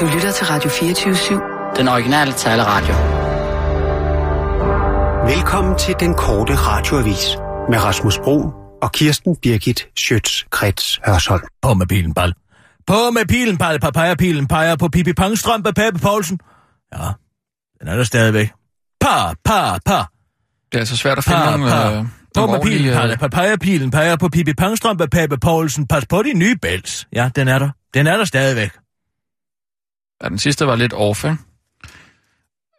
Du lytter til Radio 24-7. Den originale taleradio. Velkommen til den korte radioavis med Rasmus Bro og Kirsten Birgit Schøtz-Krets Hørsholm. På med pilen, bal. På med pilen, bal. Papaya pilen peger på Pippi Pangstrømpe, Pape Poulsen. Ja, den er der stadigvæk. Pa, pa, pa. Det er altså svært at finde Pa, nogle, pa. øh, På med pilen, ordentlige... pal. Papaya pilen peger på Pippi Pangstrømpe, Pape Poulsen. Pas på de nye bæls. Ja, den er der. Den er der stadigvæk. Ja, den sidste var lidt off, ikke?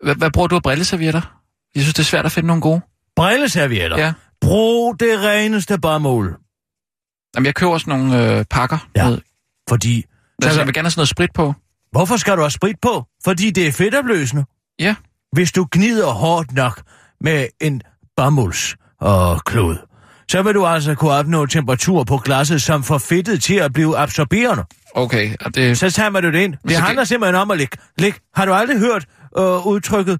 Hvad, hvad bruger du af brilleservietter? Jeg synes, det er svært at finde nogle gode. Brilleservietter. Ja. Brug det reneste bomuld. Jamen, jeg køber sådan nogle øh, pakker. Ja. Med, Fordi... altså, jeg vil gerne have sådan noget sprit på. Hvorfor skal du have sprit på? Fordi det er fedtopløsende. Ja. Hvis du gnider hårdt nok med en bomulds og klod, så vil du altså kunne opnå temperatur på glasset, som får fedtet til at blive absorberende. Okay, og det... Så tager man det ind. Det det- handler simpelthen om at lægge. Læg. Har du aldrig hørt øh, udtrykket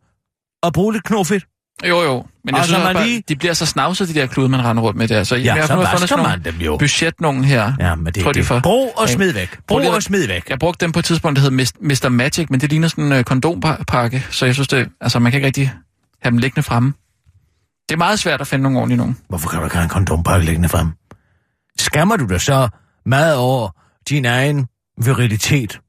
at bruge lidt knofedt? Jo, jo. Men jeg Og synes så man bare, lige- de bliver så snavset, de der klude, man render rundt med der. Så Ja, jeg så vasker man nogle dem jo. budget nogen her. Ja, men det det. for- Brug og smid væk. Brug og smid væk. Jeg brugte dem på et tidspunkt, der hed Mr. Magic, men det ligner sådan en øh, kondompakke, så jeg synes, det, altså, man kan ikke rigtig have dem liggende fremme. Det er meget svært at finde nogle ordentlige nogen. Hvorfor kan du ikke have en kondompakke liggende frem? Skammer du dig så meget over din egen virilitet?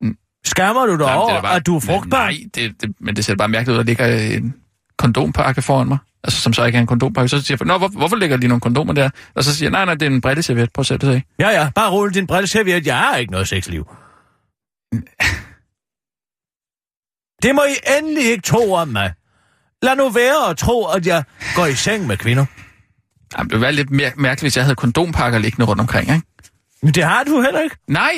Mm. Skammer du dig Jamen, over, bare- at du er frugtbar? Nej, det, det, men det ser bare mærkeligt ud, at der ligger en kondompakke foran mig. Altså, som så ikke er en kondompakke. Så siger jeg, Nå, hvor, hvorfor ligger lige nogle kondomer der? Og så siger jeg, nej, nej, det er en brilleserviet. Prøv at sætte det. Ja, ja, bare rulle din brilleserviet. Jeg har ikke noget sexliv. Det må I endelig ikke tro om mig. Lad nu være at tro, at jeg går i seng med kvinder. Jamen, det ville være lidt mær- mærkeligt, hvis jeg havde kondompakker liggende rundt omkring, ikke? Men det har du heller ikke. Nej,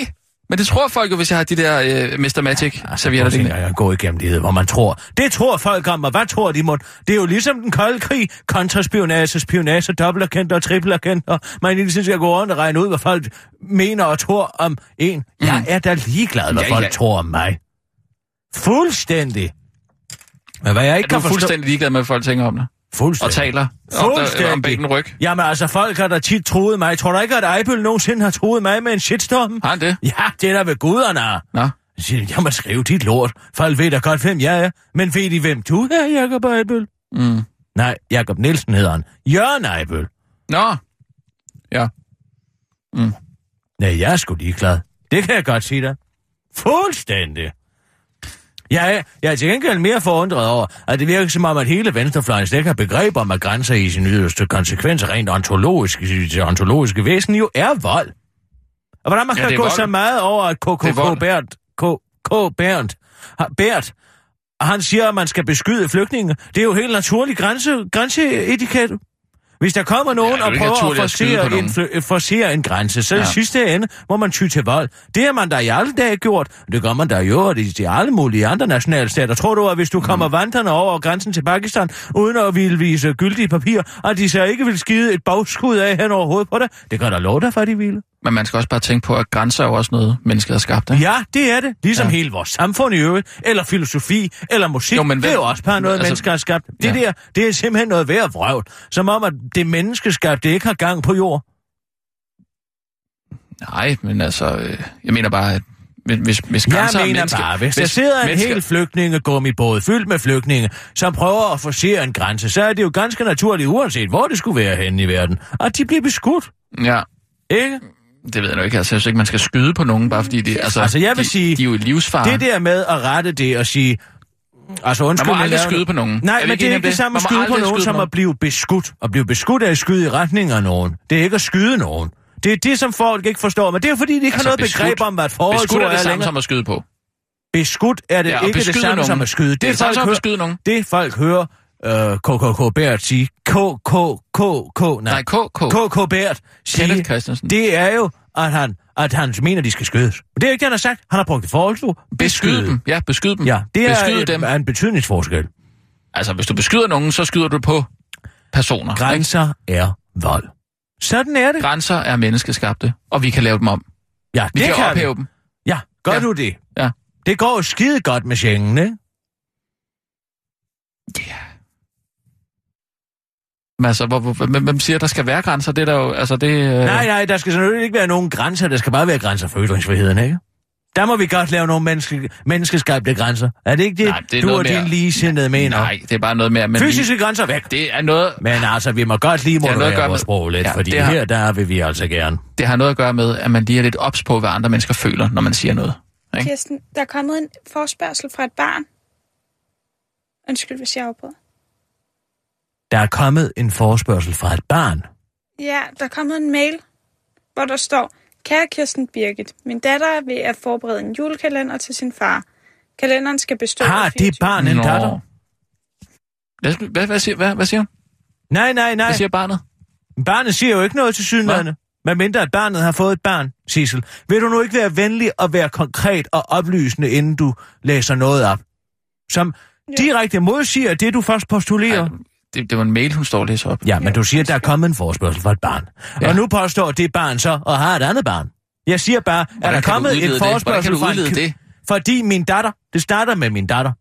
men det tror folk jo, hvis jeg har de der øh, Mr. Magic servietter Prøv liggende. at gå igennem det, hvor man tror. Det tror folk om, og hvad tror de må? Det er jo ligesom den kolde krig, kontraspionage, spionage, dobbeltagenter og trippelagenter. Man lige sådan skal gå rundt og regne ud, hvad folk mener og tror om en. Jeg er da ligeglad, hvad Ja, folk ja. tror om mig. Fuldstændig. Men hvad jeg Er ikke du kan forstå... fuldstændig ligeglad med, hvad folk tænker om dig? Og Fuldstændig. taler om, der, om Fuldstændig. ryg? Jamen altså, folk har da tit troet mig. Tror du ikke, at Ejbøl nogensinde har troet mig med en shitstorm? Har han det? Ja, det er da ved guderne. Nå. Jeg siger, Jamen, skriv dit lort. Folk ved da godt, hvem jeg er. Men ved de, hvem du er, Jacob Ejbøl? Mm. Nej, Jakob Nielsen hedder han. Jørgen Ejbøl. Nå. Ja. Nej, jeg er sgu ligeglad. Det kan jeg godt sige dig. Fuldstændig. Jeg er, jeg er til gengæld mere forundret over, at det virker som om, at hele venstrefløjen slet ikke har begreb om, at grænser i sin yderste konsekvens rent ontologisk, det ontologiske væsen jo er vold. Og hvordan man Ja, kan gå vold. så meget over, at KKK vold. Bert, K, K Bernd, har- Bert, han siger, at man skal beskyde flygtninge. Det er jo helt naturlig grænse, grænseetikette. Hvis der kommer nogen det er og jo prøver at forsere en, forsere en grænse, så ja. i Ja. sidste ende må man ty til vold. Det har man da i alle dage gjort. Det gør man da i øvrigt i de alle mulige andre nationalstater. Tror du, at hvis du kommer vandrende over grænsen til Pakistan, uden at ville vise gyldige papir, at de så ikke vil skide et bagskud af hen over hovedet på dig? Det kan da lov dig for, de ville. Men man skal også bare tænke på, at grænser er jo også noget, mennesket har skabt. Ikke? Ja, det er det. Ligesom ja. Hele vores samfund i øvrigt, eller filosofi, eller musik. Jo, men det er jo også bare noget, altså, mennesker har skabt. Det Ja. der, det er simpelthen noget værd vrøvl. Som om, at det menneskeskabte ikke har gang på jord. Nej, men altså, øh, jeg mener bare, at hvis, hvis Jeg grænser er mener menneske, bare, hvis der sidder en mennesker- hel flygtningegummibåd fyldt med flygtninge, som prøver at forsere en grænse, så er det jo ganske naturligt, uanset hvor det skulle være henne i verden, at de bliver beskudt. Ja, Ikke? Det ved jeg nu ikke. Altså, jeg synes ikke, man skal skyde på nogen, bare fordi det... Altså, Altså, jeg vil de, sige- De er jo i livsfare. Det der med at rette det og sige... Altså, undskyld, Man må aldrig skyde på nogen. Nej, men det er ikke det det? samme at skyde på nogen, skyde som på at blive beskudt. At blive beskudt er at skyde i retning af nogen. Det er ikke at skyde nogen. Det er det, som folk ikke forstår. Men det er fordi, de ikke Altså, har noget beskudt- begreb om, hvad et forhold Beskudt er det samme længere. som at skyde på. Beskudt er det Ja, ikke det samme nogen. som at skyde. Det er det samme som at beskyde nogen. Det folk hører øh, KKK Bært sige, KKK, nej, KK. KK Bært sige, det er jo, at han, at han mener, de skal skydes. Men det er ikke det, han har sagt. Han har brugt det forhold. Beskyde dem. Ja, beskyde dem. Ja, det er, beskyde et, dem. er en betydningsforskel. Altså, hvis du beskyder nogen, så skyder du på personer. ikke? Grænser er vold. Sådan er det. Grænser er menneskeskabte, og vi kan lave dem om. Ja, Vi det kan, kan ophæve vi. dem. Ja, gør Ja. du det? Ja. Det går jo skide godt med Schengen, ikke? Men altså, hvor, hvor, hvem, siger, der skal være grænser? Det er der jo, altså det... Øh... Nej, nej, der skal selvfølgelig ikke være nogen grænser. Der skal bare være grænser for ytringsfriheden, ikke? Der må vi godt lave nogle menneske, menneskeskabte grænser. Er det ikke det, Nej, det er du noget og din mere- ligesindede mener? Nej, det er bare noget med, at man Fysiske lige, grænser væk. det er noget, Men altså, vi må godt lige har noget at moderere gøre vores med- sprog lidt, Ja, fordi det har- her, der vil vi altså gerne. det har noget at gøre med, at man lige er lidt ops på, hvad andre mennesker føler, når man siger noget. Ikke? Kirsten, der er kommet en forspørgsel fra et barn. Undskyld, hvis jeg afbryder. Der er kommet en forespørgsel fra et barn. Ja, der er kommet en mail, hvor der står, Kære Kirsten Birgit, min datter er ved at forberede en julekalender til sin far. Kalenderen skal bestå Har af det 24 barn en Nå. datter? Hvad, hvad, hvad, siger, hvad, hvad siger hun? Nej, nej, nej. Hvad siger barnet? Barnet siger jo ikke noget til synlædende. Hvad mindre at barnet har fået et barn, Sissel. Vil du nu ikke være venlig og være konkret og oplysende, inden du læser noget op? Som direkte modsiger det, du først postulerer. Ej, det, det var en mail, hun står og læser op. Ja, men du siger, at der er kommet en forespørgsel fra et barn. Ja. Og nu påstår det barn så, og har et andet barn. Jeg siger bare, at der er du kommet en? Hvordan forespørgsel fra en det? Fordi min datter, det starter med min datter.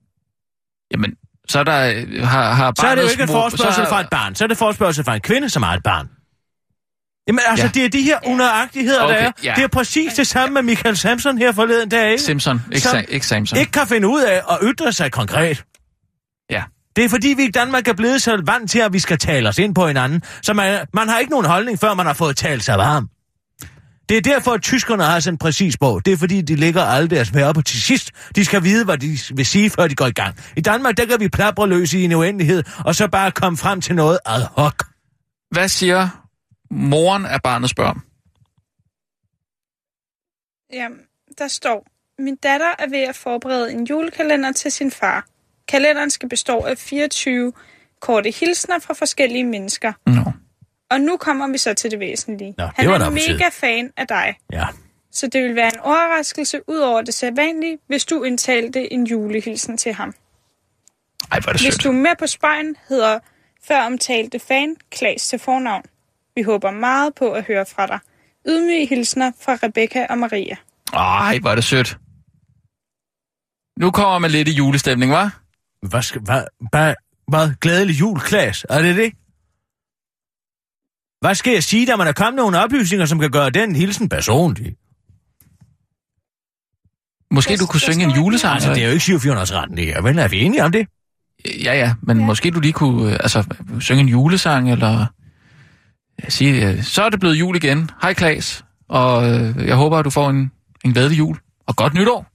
Jamen, så er der, har, har Så er det jo ikke en forespørgsel så- fra et barn. Så er det forespørgsel fra en kvinde, som har et barn. Jamen altså, Ja. det er de her unøjagtigheder, der Okay, er. ja. Det er præcis det samme med Michael Samson her forleden dag, ikke? Simpson, ikke, Som Sa- ikke Samson. Ikke kan finde ud af at ytre sig konkret. Det er fordi, vi i Danmark er blevet så vant til, at vi skal tale os ind på hinanden. Så man, man har ikke nogen holdning, før man har fået talt sig varm. Det er derfor, at tyskerne har sådan præcis på. Det er fordi, de lægger alle deres verber til sidst. De skal vide, hvad de vil sige, før de går i gang. I Danmark, der kan vi plapre løs i en uendelighed, og så bare komme frem til noget ad hoc. Hvad siger moren af barnets børn? Jamen, der står, min datter er ved at forberede en julekalender til sin far. Kalenderen skal bestå af 24 korte hilsner fra forskellige mennesker. Nå. Og nu kommer vi så til det væsentlige. Nå, det Han var er mega fan af dig. Ja. Så det vil være en overraskelse ud over det sædvanlige, hvis du indtalte en julehilsen til ham. Ej, hvor er det Hvis sødt. du er med på spejlen, hedder før omtalte fan Klaas til fornavn. Vi håber meget på at høre fra dig. Ydmyge hilsner fra Rebecca og Maria. Ej, hvor er det sødt. Nu kommer man lidt i julestemning, hva'? Hvad, skal, hvad, hvad, hvad, glædelig jul, Klaas? Er det det? Hvad skal jeg sige, der man er kommet nogle oplysninger, som kan gøre den hilsen personlig? Måske du kunne synge en julesang? Altså, det er jo ikke 4700-retten, det her. Vel, er vi enige om det? Ja, ja, men Ja. måske du lige kunne øh, altså, synge en julesang, eller sige, øh, så er det blevet jul igen. Hej Klaas, og øh, jeg håber, at du får en, en glædelig jul, og godt nytår.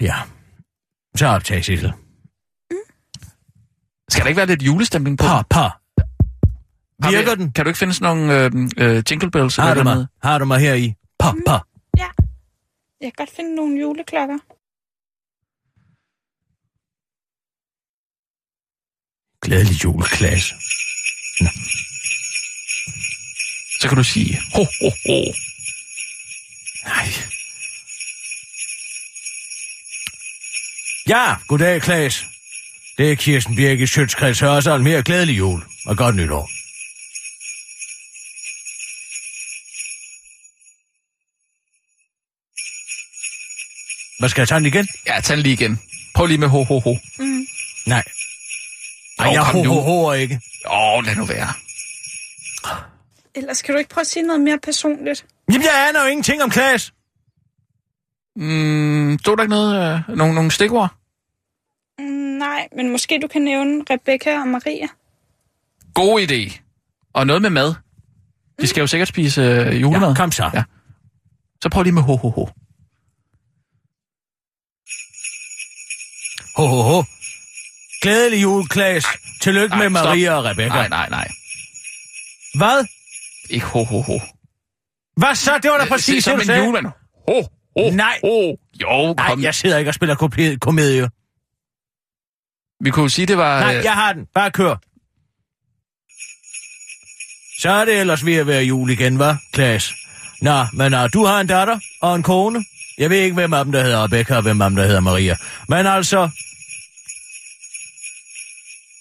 Ja. Så optag, Sissel. Skal der ikke være lidt julestemning på? Pa, pa. Har vi- Virker den? Kan du ikke finde sådan nogle øh, øh, jingle bells? Har du eller mig? noget? Har du mig her i? Pa, pa. Ja, jeg kan godt finde nogle juleklokker. Glædelig jul, Klaas. Så kan du sige, ho, ho, ho. Nej. Ja, goddag, Klaas. Det er Kirsten Birgit Sjøtskreds Hørsholm her. Glædelig jul og godt nytår. Hvad skal jeg tage den igen? Ja, tag den lige igen. Prøv lige med ho, ho, ho. Mm. Nej. Ej, Jo, jeg ho, ho, ho, ikke. Åh, oh, lad nu være. Ellers kan du ikke prøve at sige noget mere personligt? Jamen, jeg aner jo ingenting om Klaas. Mm, stod der ikke noget, øh, nogle, nogle stikord? Mm, nej, men måske du kan nævne Rebecca og Maria. God idé. Og noget med mad. De skal jo sikkert spise øh, julemad. Ja, kom så. Ja. Så prøv lige med ho, ho, ho. Ho, ho, ho. Glædelig jul, Klaas. Tillykke Nej, med stop. Maria og Rebecca. Nej, nej, nej. Hvad? Ikke ho, ho, ho. Hvad så? Det var da præcis det. det, Som du en sagde. julemand. Ho, ho, Nej. ho. Jo, Nej, kom. jeg sidder ikke og spiller kopi- komedie. Vi kunne sige, det var... Nej, øh, jeg har den. Bare kør. Så er det ellers ved at være jul igen, hva', Klaas? Nå, men uh, du har en datter og en kone. Jeg ved ikke, hvem af dem, der hedder Rebecca, og hvem af dem, der hedder Maria. Men altså...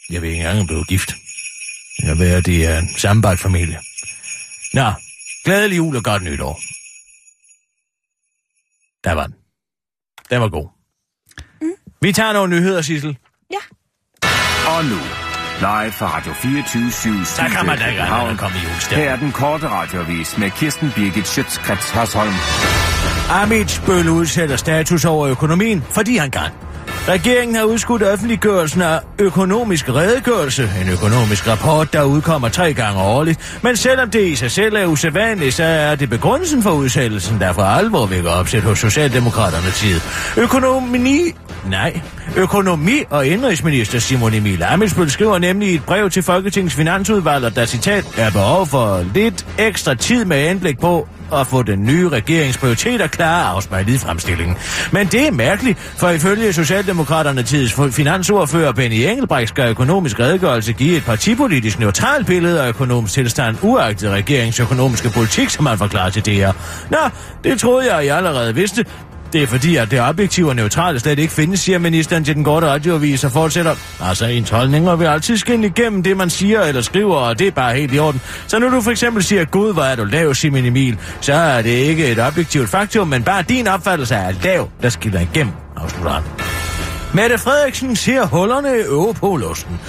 Jeg ved ikke engang, om du er gift. Jeg ved, at de er en sammenbagt familie. Nå, glædelig jul og godt nytår. Der var den. Den var god. Mm. Vi tager nogle nyheder, Sissel. Ja. Og nu, Live fra Radio 24 7 Så kan man da ikke end komme i julestemning. Her er den korte radiovis med Kirsten Birgit Schøtzgrads Hasholm. Amit Bøl udsætter status over økonomien, fordi han kan. Regeringen har udskudt offentliggørelsen af økonomisk redegørelse, en økonomisk rapport, der udkommer tre gange årligt. Men selvom det i sig selv er usædvanligt, så er det begrundelsen for udsættelsen, der for alvor vækker opsæt hos Socialdemokraterne tid. Økonomi... Nej. Økonomi- og indrigsminister Simon Emil Amitsbøl skriver nemlig i et brev til Folketingets finansudvalg, at der citat er behov for lidt ekstra tid med anblik på at få den nye regerings prioriteter klare afspejlet i fremstillingen. Men det er mærkeligt, for ifølge Socialdemokraterne tids finansordfører Benny Engelbrecht skal økonomisk redegørelse give et partipolitisk neutralt billede af økonomisk tilstand, uagtet regeringens økonomiske politik, som man forklarer til det her. Nå, det troede jeg, I allerede vidste. Det er fordi, at det objektive og neutrale slet ikke findes, siger ministeren til den korte radioavis og fortsætter. Altså, ens holdninger vil altid skinne igennem det, man siger eller skriver, og det er bare helt i orden. Så når du for eksempel siger, Gud, hvor er du lav, Simon Emil, så er det ikke et objektivt faktum, men bare din opfattelse af lav, der skiller igennem, afslutter han. Mette Frederiksen ser hullerne i Europolosten.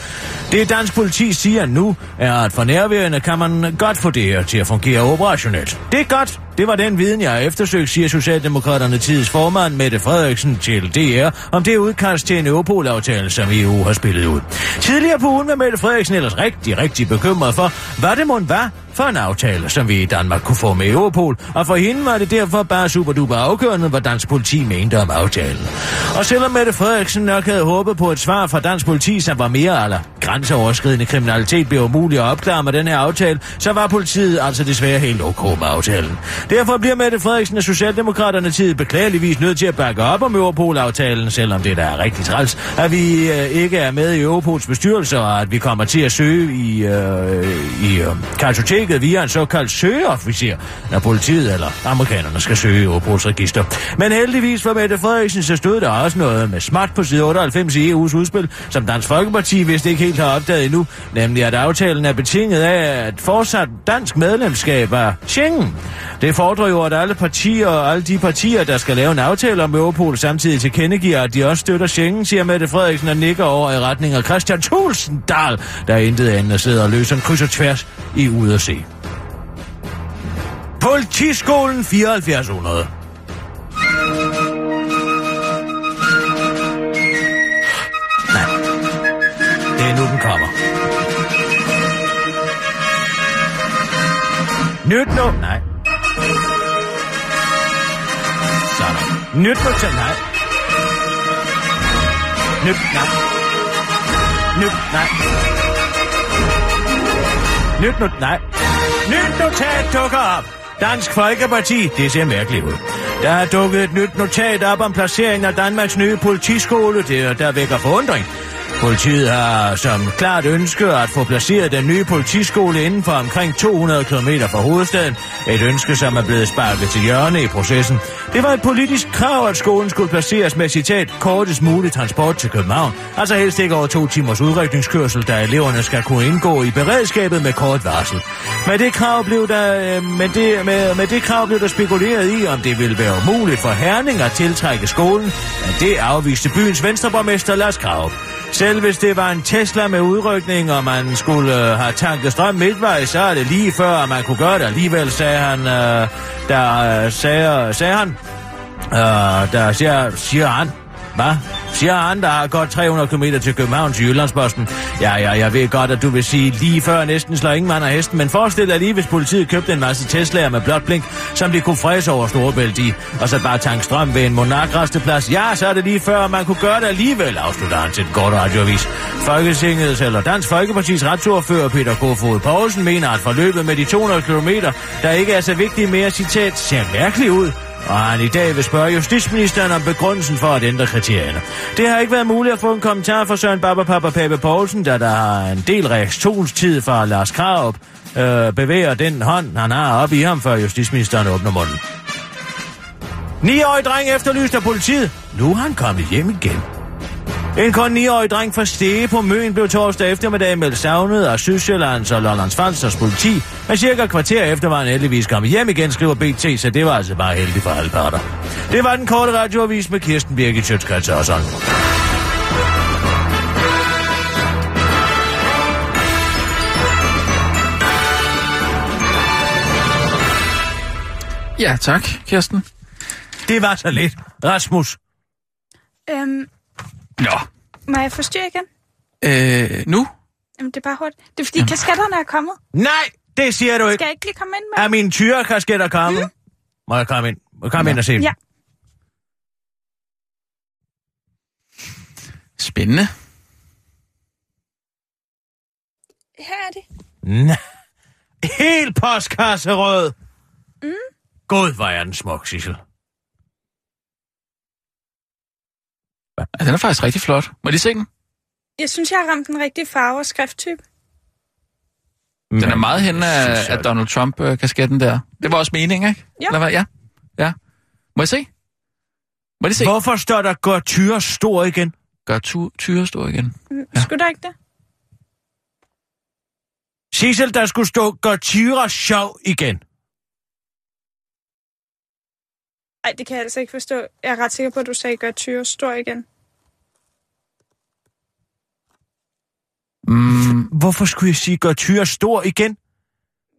Det dansk politi siger nu, er, at for nærværende kan man godt få det her til at fungere operationelt. Det er godt. Det var den viden, jeg har eftersøgt, siger Socialdemokraterne tids formand Mette Frederiksen til DR om det udkast til en Europol-aftale, som EU har spillet ud. Tidligere på ugen var Mette Frederiksen ellers rigtig, rigtig bekymret for, hvad det måtte var for en aftale, som vi i Danmark kunne få med Europol, og for hende var det derfor bare super duper afgørende, hvad dansk politi mente om aftalen. Og selvom Mette Frederiksen nok havde håbet på et svar fra dansk politi, som var mere eller grænseoverskridende kriminalitet blev umuligt at opklare med den her aftale, så var politiet altså desværre helt ok med aftalen. Derfor bliver Mette Frederiksen og Socialdemokraterne tid beklageligvis nødt til at bakke op om Europol-aftalen, selvom det der er rigtig træls, at vi øh, ikke er med i Europols bestyrelse, og at vi kommer til at søge i, øh, i øh, kartoteket via en såkaldt søgeofficer, når politiet eller amerikanerne skal søge Europols register. Men heldigvis for Mette Frederiksen, så stod der også noget med smart på side 98 i EU's udspil, som Dansk Folkeparti vist ikke helt har opdaget endnu, nemlig at aftalen er betinget af et fortsat dansk medlemskab af Schengen. Det fordrer jo, at alle partier og alle de partier, der skal lave en aftale om Europol, samtidig tilkendegiver, at de også støtter Schengen, siger Mette Frederiksen og nikker over i retning af Christian Tulsendal, der intet andet sidder og løser en kryds og tværs i ud at se. Politiskolen 7400. Nej, det er nu, den kommer. Nyt nu... Nej. Nyt nu til... Nej. Nyt... Nej. Nyt... Nej. Nyt nu... Nej. Nyt notat dukker op. Dansk Folkeparti, det ser mærkeligt ud. Der er dukket et nyt notat op om placeringen af Danmarks nye politiskole, det, der vækker forundring. Politiet har som klart ønske at få placeret den nye politiskole inden for omkring 200 km fra hovedstaden. Et ønske, som er blevet sparket til hjørne i processen. Det var et politisk krav, at skolen skulle placeres med citat kortest mulig transport til København. Altså helst ikke over to timers udrykningskørsel, da eleverne skal kunne indgå i beredskabet med kort varsel. Med det krav blev der, øh, med det, med, med det krav blev der spekuleret i, om det ville være umuligt for Herning at tiltrække skolen. Men det afviste byens venstreborgmester Lars Krav. Selv hvis det var en Tesla med udrykning, og man skulle øh, have tanket strøm midtvejs, så er det lige før, at man kunne gøre det alligevel, sagde han, øh, der øh, sagde, sagde han, øh, der siger, siger han, hvad? Siger han, der har godt 300 km til København til Jyllandsposten. Ja, ja, jeg ved godt, at du vil sige lige før næsten slår ingen mand af hesten, men forestil dig lige, hvis politiet købte en masse Tesla'er med blåt blink, som de kunne fræse over Storebælt i, og så bare tanke strøm ved en monarkresteplads. Ja, så er det lige før, man kunne gøre det alligevel, afslutter han til et godt radioavis. Folketingets eller Dansk Folkepartis retsordfører Peter Kofod Poulsen mener, at forløbet med de 200 km, der ikke er så vigtigt mere, citat, ser mærkeligt ud, og han i dag vil spørge justitsministeren om begrundelsen for at ændre kriterierne. Det har ikke været muligt at få en kommentar fra Søren Baba Papa Pape Poulsen, da der har en del reaktionstid fra Lars Kraup øh, bevæger den hånd, han har op i ham, før justitsministeren åbner munden. 9-årig dreng efterlyst af politiet. Nu er han kommet hjem igen. En kun 9-årig dreng fra Stege på Møn blev torsdag eftermiddag meldt savnet af Sydsjællands og Lollands Falsters politi, men cirka et kvarter efter var han heldigvis kommet hjem igen, skriver BT, så det var altså bare heldigt for alle parter. Det var den korte radioavis med Kirsten Birgit Sjøtskrets og sådan. Ja, tak, Kirsten. Det var så lidt. Rasmus. Øhm, Nå. må jeg forstyrre igen? Øh, nu? Jamen, det er bare hurtigt. Det er fordi, kasketterne er kommet. Nej, det siger du ikke. Skal jeg ikke lige komme ind med Er min tyrekasket er kommet? Mm. Må jeg komme ind? Må jeg komme ind og se dem? Ja. Spændende. Her er de. Nej. Helt postkasserød. Mm. God, hvor er den smuk, Sissel. Ja, den er faktisk rigtig flot. Må jeg lige se den? Jeg synes, jeg har ramt den rigtige farve og skrifttype. Den er meget hen af, jeg- af Donald Trump-kasketten der. Det var også meningen, ikke? Ja. Eller hvad? Ja. Ja. Må jeg se? Må jeg lige se? Hvorfor står der går tyre stor igen? Gør tu- tyre stor igen. Mm, Skulle der ikke det? Sissel, der skulle stå gør tyre sjov igen. Nej, det kan jeg altså ikke forstå. Jeg er ret sikker på, at du sagde, gør tyre stor igen. Mm, Hvorfor skulle jeg sige gør tyre stor igen?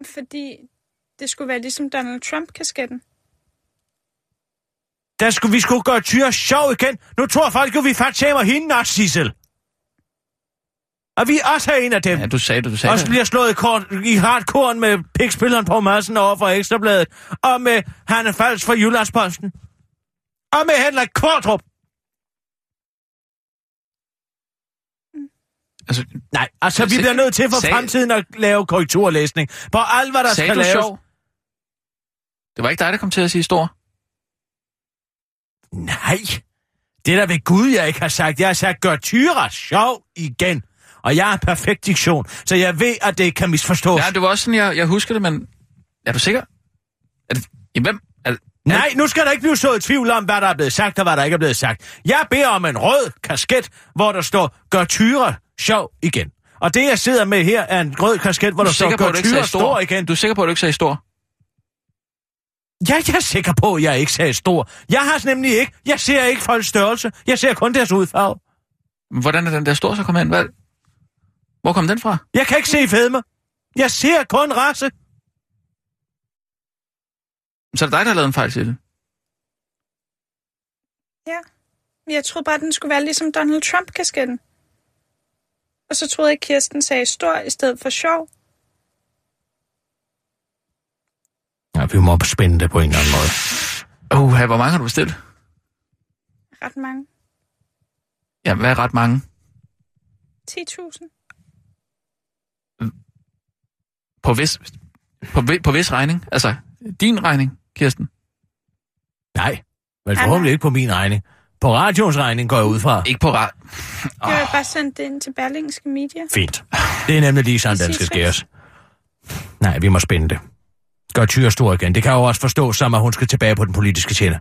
Fordi det skulle være ligesom Donald Trump-kasketten. Der skulle vi skulle gøre tyre sjov igen. Nu tror folk jo, vi faktisk hende også, Og vi også er en af dem. ja, du sagde det, du sagde det. bliver slået i, kort, i hardcore med pikspilleren på Madsen over for Ekstrabladet. Og med Hanne Fals fra Jyllandsposten. Og med Henrik Kvartrup. Altså, Nej, altså vi bliver nødt til for sag- fremtiden at lave korrekturlæsning. På alt, hvad der sagde skal du laves. sjov? Det var ikke dig, der kom til at sige stor. Nej, det er da ved Gud, jeg ikke har sagt. Jeg har sagt, gør tyre sjov igen. Og jeg har perfekt diktion, så jeg ved, at det ikke kan misforstås. Ja, det var også sådan, jeg, jeg husker det, men... Er du sikker? Er det... Ja, hvem? Er det... Nej, nu skal der ikke blive så i tvivl om, hvad der er blevet sagt og hvad der ikke er blevet sagt. Jeg beder om en rød kasket, hvor der står, gør tyre sjov igen. Og det, jeg sidder med her, er en rød kasket, hvor Du der er står, gør tyre stor stor? igen. Du er sikker på, at du ikke sagde stor? Ja, jeg er sikker på, at jeg ikke sagde stor. Jeg har nemlig ikke, jeg ser ikke folks størrelse. Jeg ser kun deres udfarve. Hvordan er den der stor så kommet ind? Hvad? Hvor kom den fra? Jeg kan ikke se fedme. Jeg ser kun race. Så er det dig, der har lavet en fejl til det. Ja. Jeg troede bare, den skulle være ligesom Donald Trump-kasketten. Og så troede jeg, at Kirsten sagde stor i stedet for sjov. Ja, vi må spænde det på en eller anden måde. Åh, uh, hvor mange har du bestilt? Ret mange. Ja, hvad er ret mange? 10.000. På vis, på, på vis regning? Altså, din regning, Kirsten? Nej, vel Nej, forhåbentlig ikke på min regning. På radioens regning går jeg ud fra. Ikke på ret. Jeg har bare sendt det ind til Berlingske Media. Fint. Det er nemlig lige sådan, den skal skæres. Nej, vi må spænde det. Gør tyre stor igen. Det kan jo også forstås som, at hun skal tilbage på den politiske tjene.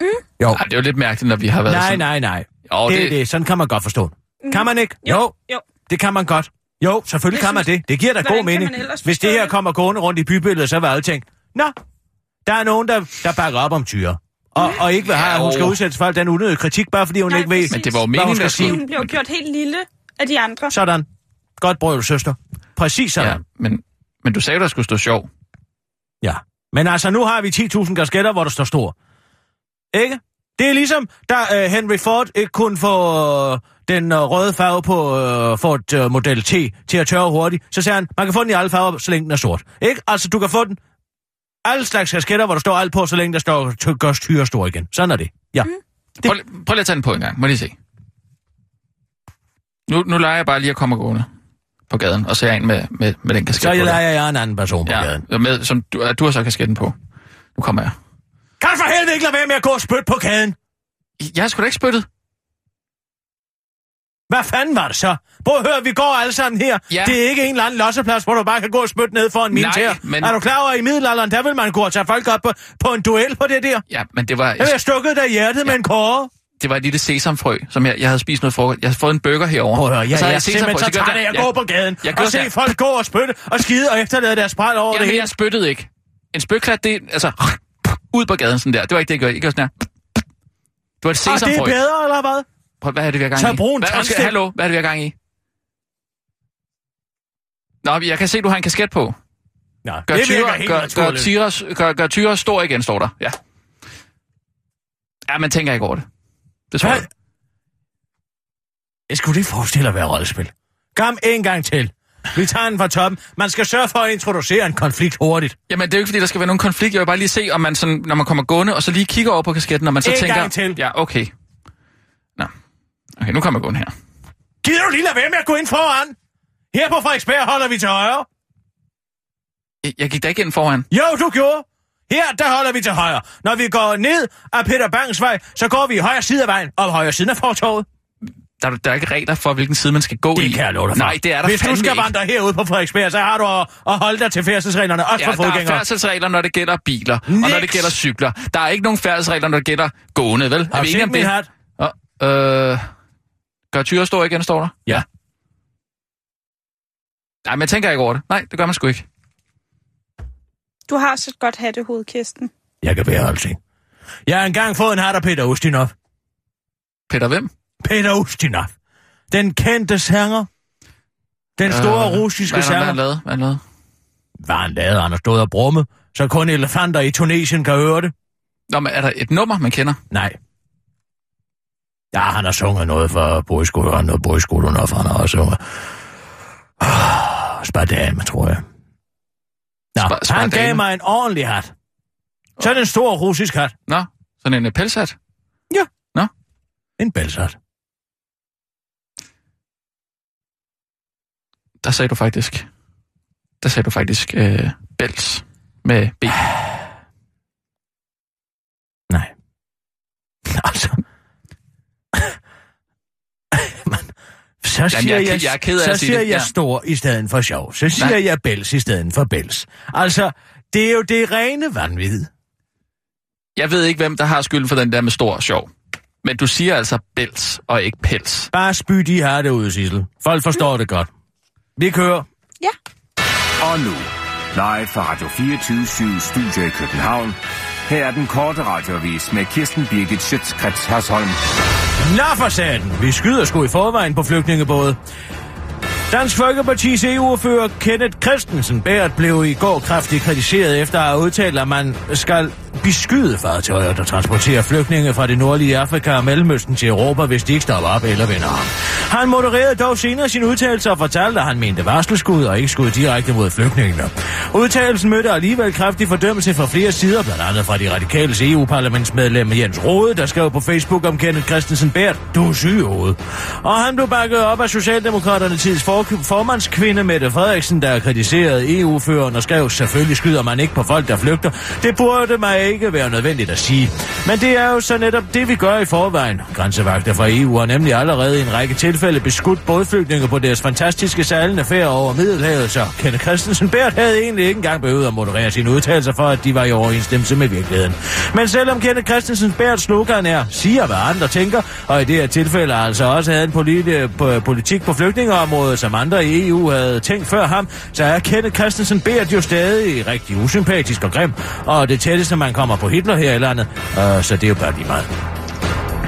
Mm. Jo. Ej, det er jo lidt mærkeligt, når vi har været Nej, sådan... nej, nej. Jo, det, er det. Sådan kan man godt forstå. Kan man ikke? Jo, jo. det kan man godt. Jo, selvfølgelig Jeg kan man synes- det. Det giver da Hvordan god mening. Hvis det her det? kommer gående rundt i bybilledet, så vil alle tænke, Nå, der er nogen, der, der bakker op om tyre. Og, og ikke vil have, at hun skal udsættes for al den unødige kritik, bare fordi hun Nej, ikke ved, præcis. Men det var jo hvad hun meningen, skal der sige. Hun blev gjort helt lille af de andre. Sådan. Godt brød, søster. Præcis sådan. Ja, men, men du sagde, der skulle stå sjov. Ja. Men altså, nu har vi 10.000 kasketter, hvor der står stor. Ikke? Det er ligesom, da uh, Henry Ford ikke kunne få uh, den uh, røde farve på uh, Ford uh, Model T til at tørre hurtigt. Så sagde han, man kan få den i alle farver, så længe den er sort. Ikke? Altså, du kan få den alle slags kasketter, hvor der står alt på, så længe der står ty- gør styre stor igen. Sådan er det. Ja. Mm. Prøv, lige- prøv lige at tage den på en gang. Må lige se. Nu, nu leger jeg bare lige at komme gående på gaden, og så er jeg ind med, med, med den kasket Så jeg lader jeg en anden person på Ja, gaden. ja med, som, du, du har så kasketten på. Nu kommer jeg. Kan for helvede ikke lade være med at gå og spytte på gaden? Jeg da ikke spyttet. Hvad fanden var det så? Prøv at høre, vi går alle sammen her. Ja. Det er ikke en eller anden losseplads, hvor du bare kan gå og spytte ned for en militær. Men- Er du klar over, at i middelalderen, der vil man gå og tage folk op på, på en duel på det der? Ja, men det var, Jeg have stukket dig i hjertet ja. med en kåre. det var et lille sesamfrø, som jeg, jeg havde spist noget frokost. Jeg havde fået en burger herovre. Prøv at høre, jeg, Og så jeg er simpelthen så træt af jeg- gå på gaden jeg og gjorde se sådan- folk gå og spytte og skide og efterlade deres spræl over det Jamen, hele. jeg spyttede ikke. En spytklat, det altså, ud på gaden sådan der. Det var ikke det, jeg gjorde. Jeg gjorde sådan her. Det var et Og det er sesamfrø. bedre, eller hvad? Prøv, hvad er det, vi har gang Så i? brug en hvad, tandstik. Hallo, hvad er det, vi har gang i? Nå, jeg kan se, du har en kasket på. Nå, Gør, det tyre, helt gør, gør, naturligt. tyre, gør, gør tyre stor igen, står der. Ja. Ja, man tænker ikke over det. Det tror Hvad? jeg. Jeg skulle lige forestille at være rollespil. Kom en gang til. Vi tager den fra toppen. Man skal sørge for at introducere en konflikt hurtigt. Jamen, det er jo ikke, fordi der skal være nogen konflikt. Jeg vil bare lige se, om man sådan, når man kommer gående, og så lige kigger over på kasketten, og man så En tænker... gang til. Ja, okay. Nå. Okay, nu kommer jeg gående her. Gider du lige lade være med at gå ind foran? Her på Frederiksberg holder vi til højre. Jeg, jeg gik da ikke ind foran. Jo, du gjorde. Her, der holder vi til højre. Når vi går ned af Peter Bangs vej, så går vi i højre side af vejen, og højre side af fortorvet. Der, er- der er ikke regler for, hvilken side man skal gå i. Det kan jeg love dig for. Nej, det er der Hvis du skal ikke. vandre herude på Frederiksberg, så har du at, at holde dig til færdselsreglerne, også Ja, for der er fodgængere. færdselsregler, når det gælder biler, og når det Niks. gælder cykler. Der er ikke nogen færdselsregler, når det gælder gående, vel? Har du set min hat? Og, øh, gør tyre stå igen, står der? Ja. Nej, men jeg tænker ikke over det. Nej, det gør man sgu ikke. Du har så et godt hattehoved, Kirsten. Jeg kan være alting. Jeg har engang fået en hat af Peter Ustinov. Peter hvem? Peter Ustinov. Den kendte sanger. Den store Øh, russiske hvad, hvad, hvad, sanger. han lavede? Hvad han lavede? Hvad han lavede, han har stået og brumme, så kun elefanter i Tunesien kan høre det. Nå, men er der et nummer, man kender? Nej. Ja, han har sunget noget for Boiskolen, noget Boiskolen, og han har også sunget. Oh, Spadame, tror jeg. Nå, Spa- han gav mig en ordentlig hat. Så er det en stor russisk hat. Nå, sådan en øh, pelshat? En bælshat. Der sagde du faktisk... Der sagde du faktisk øh, bels med B. Nej. Altså... Man, så siger jeg er jeg, ked- jeg er ked af så at sige siger det, jeg ja. stor i stedet for sjov. Så siger Nej. jeg bæls i stedet for bæls. Altså, det er jo det rene vanvid. Jeg ved ikke, hvem der har skylden for den der med stor sjov. Men du siger altså bels og ikke pels. Bare spy de her derude, Sissel. Folk forstår det godt. Vi kører. Ja. Og nu, live fra Radio 24 Studio i København. Her er den korte radiovis med Kirsten Birgit Schøtzgrads Hasholm. Nå for satan. Vi skyder sgu i forvejen på flygtningebåde. Dansk Folkeparti's EU-ordfører Kenneth Christensen Bært blev i går kraftigt kritiseret efter at have udtalt, at man skal beskyde fartøjer, der transporterer flygtninge fra det nordlige Afrika og Mellemøsten til Europa, hvis de ikke stopper op eller vender ham. Han modererede dog senere sin udtalelse og fortalte, at han mente varsleskud og ikke skud direkte mod flygtningene. Udtalelsen mødte alligevel kraftig fordømmelse fra flere sider, blandt andet fra de radikales EU-parlamentsmedlem Jens Rode, der skrev på Facebook om Kenneth Christensen Bært, du er syg hoved. Og han blev bakket op af Socialdemokraterne tids for- formandskvinde Mette Frederiksen, der kritiserede EU-føreren og skrev, selvfølgelig skyder man ikke på folk, der flygter. Det burde mig ikke være nødvendigt at sige. Men det er jo så netop det, vi gør i forvejen. Grænsevagter fra EU har nemlig allerede i en række tilfælde beskudt bådflygtninge på deres fantastiske sejlende færd over Middelhavet, så Kenneth Christensen Bært havde egentlig ikke engang behøvet at moderere sine udtalelser for, at de var i overensstemmelse med virkeligheden. Men selvom Kenneth Christensen Bært slogan er, siger hvad andre tænker, og i det her tilfælde altså også havde en politi- på- politik på flygtningeområdet, som andre i EU havde tænkt før ham, så er Kenneth Christensen Bært jo stadig rigtig usympatisk og grim, og det tætteste man kommer på Hitler her i landet, uh, så det er jo bare lige meget.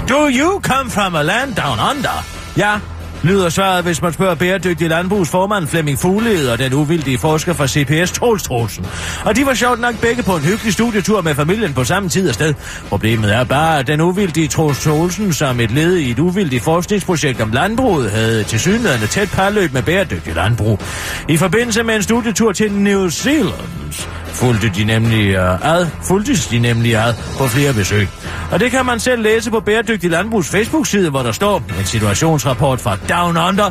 Do you come from a land down under? Ja, lyder svaret, hvis man spørger bæredygtig landbrugs formand Flemming Fugled og den uvildige forsker fra CPS Troels Troelsen. Og de var sjovt nok begge på en hyggelig studietur med familien på samme tid og sted. Problemet er bare, at den uvildige Troels Troelsen som et led i et uvildigt forskningsprojekt om landbruget havde til synligheden tæt parløb med bæredygtig landbrug. I forbindelse med en studietur til New Zealand fulgte de nemlig øh, ad, fulgtes de nemlig ad på flere besøg. Og det kan man selv læse på Bæredygtig Landbrugs Facebook-side, hvor der står en situationsrapport fra Down Under.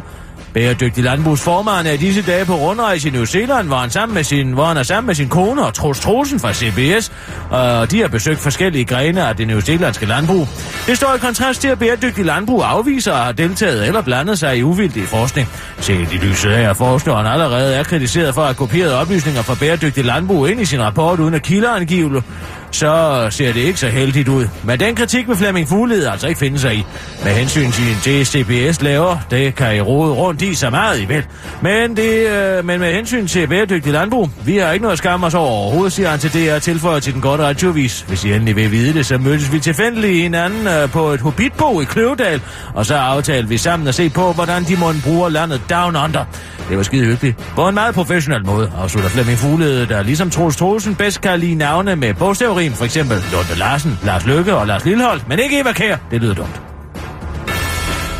Bæredygtig Landbrugs formand er i disse dage på rundrejse i New Zealand, hvor han, sammen med sin, hvor han er sammen med sin kone og Troels Trosen fra CBS, og øh, de har besøgt forskellige grene af det newzealandske landbrug. Det står i kontrast til, at Bæredygtig Landbrug afviser at have deltaget eller blandet sig i uvildig forskning. Set i lyset af, at forskeren allerede er kritiseret for at have kopieret oplysninger fra Bæredygtig Landbrug ind i sin rapport uden at kildeangive så ser det ikke så heldigt ud. Men den kritik med Flemming Fuglede altså ikke finde sig i. Med hensyn til det CBS laver, det kan I rode rundt i så meget i vel. Men, det, øh, men med hensyn til bæredygtig landbrug, vi har ikke noget at skamme os over overhovedet, siger han til det, og tilføjer til den gode radiovis. Hvis I endelig vil vide det, så mødtes vi tilfældigt hinanden øh, på et hobbitbo i Kløvedal, og så aftalte vi sammen at se på, hvordan de måtte bruge landet down under. Det var skide hyggeligt. På en meget professionel måde, afslutter Flemming Fuglede, der ligesom Troels Troelsen bedst kan lide navne med bogstavrim, for eksempel Lunde Larsen, Lars Løkke og Lars Lillehold, men ikke Eva Kær. Det lyder dumt.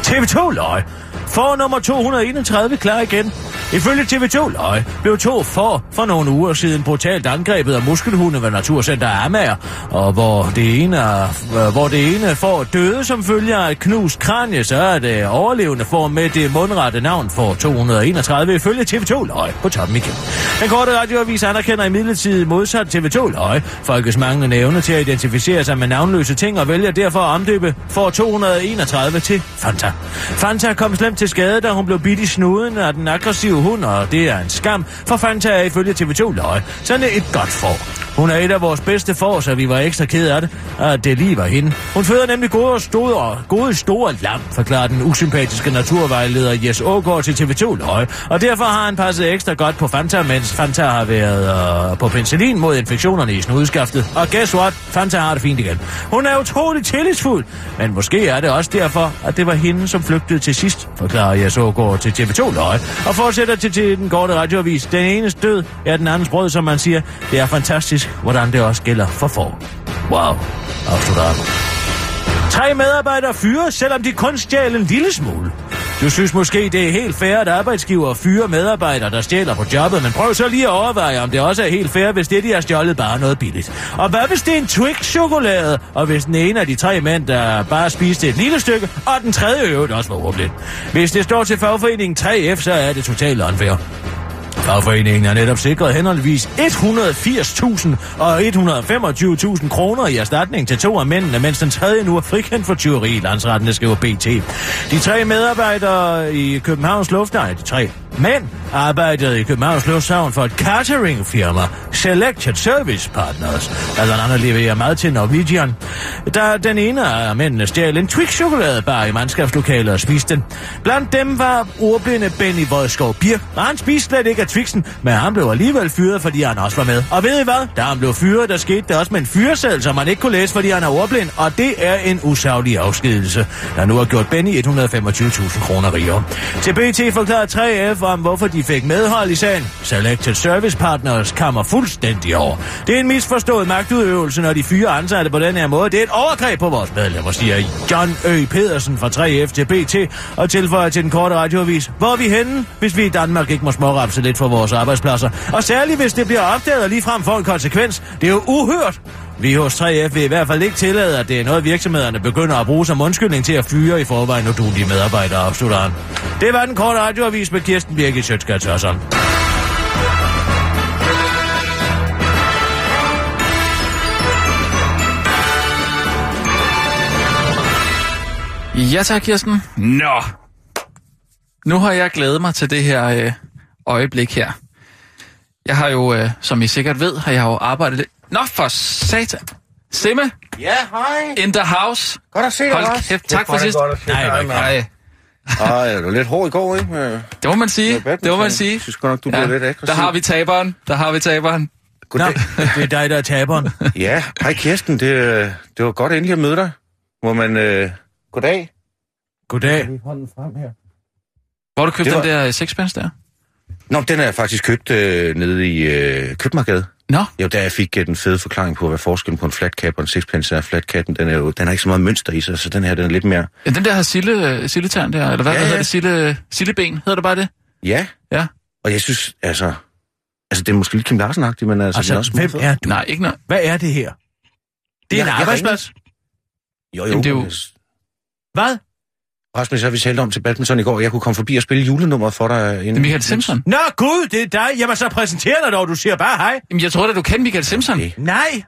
TV2 løg. For nummer 231 klar igen. Ifølge TV2 løg blev to for for nogle uger siden brutalt angrebet af muskelhunde ved Naturcenter Amager, og hvor det ene, øh, hvor det ene får døde som følger af et knust kranje, så er det overlevende for med det mundrette navn for 231 ifølge TV2 løg på toppen igen. Den korte radioavis anerkender i midlertid modsat TV2 løg folkets manglende evne til at identificere sig med navnløse ting og vælger derfor at omdøbe for 231 til Fanta. Fanta kom slemt til skade, da hun blev bidt i snuden af den aggressive hund, og det er en skam, for Fanta er ifølge TV2 løg. Sådan er et godt for. Hun er et af vores bedste for, så vi var ekstra ked af det, at det lige var hende. Hun føder nemlig gode, store, gode store lam, forklarer den usympatiske naturvejleder Jes Ågaard til TV2 Løje. Og derfor har han passet ekstra godt på Fanta, mens Fanta har været øh, på penicillin mod infektionerne i snudskaftet. Og guess what? Fanta har det fint igen. Hun er utrolig tillidsfuld, men måske er det også derfor, at det var hende, som flygtede til sidst, forklarer Jes Ågaard til TV2 Løje. Og fortsætter til, til den korte radioavis. Den enes død er den andens brød, som man siger. Det er fantastisk, hvordan det også gælder for får. Wow, afslutter han. Tre medarbejdere fyres, selvom de kun stjæler en lille smule. Du synes måske, det er helt fair, at arbejdsgiver fyre medarbejdere, der stjæler på jobbet, men prøv så lige at overveje, om det også er helt fair, hvis det, de har stjålet, bare er noget billigt. Og hvad hvis det er en Twix-chokolade, og hvis den ene af de tre mænd, der bare spiste et lille stykke, og den tredje øvrigt også var ordentligt. Hvis det står til fagforeningen 3F, så er det totalt unfair. Fagforeningen har netop sikret henholdsvis 180.000 og 125.000 kroner i erstatning til to af mændene, mens den tredje nu er frikendt for tyveri i skriver BT. De tre medarbejdere i Københavns Lufthavn, de tre men arbejdede i Københavns Lufthavn for et cateringfirma, Selected Service Partners, altså der blandt andet leverer mad til Norwegian. Da den ene af mændene stjal en Twix-chokoladebar i mandskabslokalet og spiste den. Blandt dem var ordblinde Benny Vodskov Birk, og han spiste slet ikke af Twixen, men han blev alligevel fyret, fordi han også var med. Og ved I hvad? Da han blev fyret, der skete det også med en fyreseddel, som man ikke kunne læse, fordi han er ordblind, og det er en usaglig afskedelse, der nu har gjort Benny 125.000 kroner rigere. Til BT forklarede 3F om, hvorfor de fik medhold i sagen. Selected Service Partners kammer fuldstændig over. Det er en misforstået magtudøvelse, når de fyre ansatte på den her måde. Det er et overgreb på vores medlemmer, siger John Ø. Pedersen fra 3F til BT, og tilføjer til den korte radioavis. Hvor er vi henne, hvis vi i Danmark ikke må smårapse lidt for vores arbejdspladser? Og særligt, hvis det bliver opdaget og ligefrem får en konsekvens. Det er jo uhørt. Vi hos 3F vil i hvert fald ikke tillade, at det er noget, virksomhederne begynder at bruge som undskyldning til at fyre i forvejen udulige medarbejdere, afslutter han. Det var den korte radioavis med Kirsten Birgit Sjøtskat Hørsson. Ja tak, Kirsten. Nå, Nu har jeg glædet mig til det her øh, øjeblik her. Jeg har jo, øh, som I sikkert ved, har jeg jo arbejdet. Nå, for satan! Simme, Ja, hej. in the house. Godt at se dig, Hold Lars. kæft, tak for sidst. Nej, Nej, Ej, du er lidt hård i går, ikke? Med, det må man sige. Det må man sige. Jeg synes godt nok, du bliver lidt aggressiv. der har vi taberen. Der har vi taberen. Nå, Goddag. det er dig, der er taberen. Ja, hej Kirsten. Det, det var godt endelig at møde dig. Må man... Øh... Goddag. Goddag. Hånden frem her. Hvor har du købt Det den var- der øh, sexpence der? Nå, den er jeg faktisk købt øh, nede i øh, Købmarkedet. Nå, Jo, da jeg fik øh, den fede forklaring på, hvad forskellen på en flat cap og en sixpence er. Flat capen, den, er jo, den har ikke så meget mønster i sig, så den her den er lidt mere... ja, den der har sille, øh, silletand der, eller hvad, Ja, hvad ja. hedder det? Sille, silleben, hedder det bare det? Ja. Ja. Og jeg synes, altså... Altså, det er måske lidt Kim Larsen-agtigt, men altså... er Altså, også hvem er du? Nej, ikke noget. Hvad er det her? Det er Jeg- en arbejdsplads. Jo, jo. Jamen, det er jo- Hvad? Rasmus, har vi talt om til badminton i går, jeg kunne komme forbi og spille julenummeret for dig. Inden... Det er Michael Simpson. Nå gud, det er dig. Jamen så præsenterer dig dog, du siger bare hej. Jamen, jeg tror da, du kender Michael Simpson. Okay. Nej.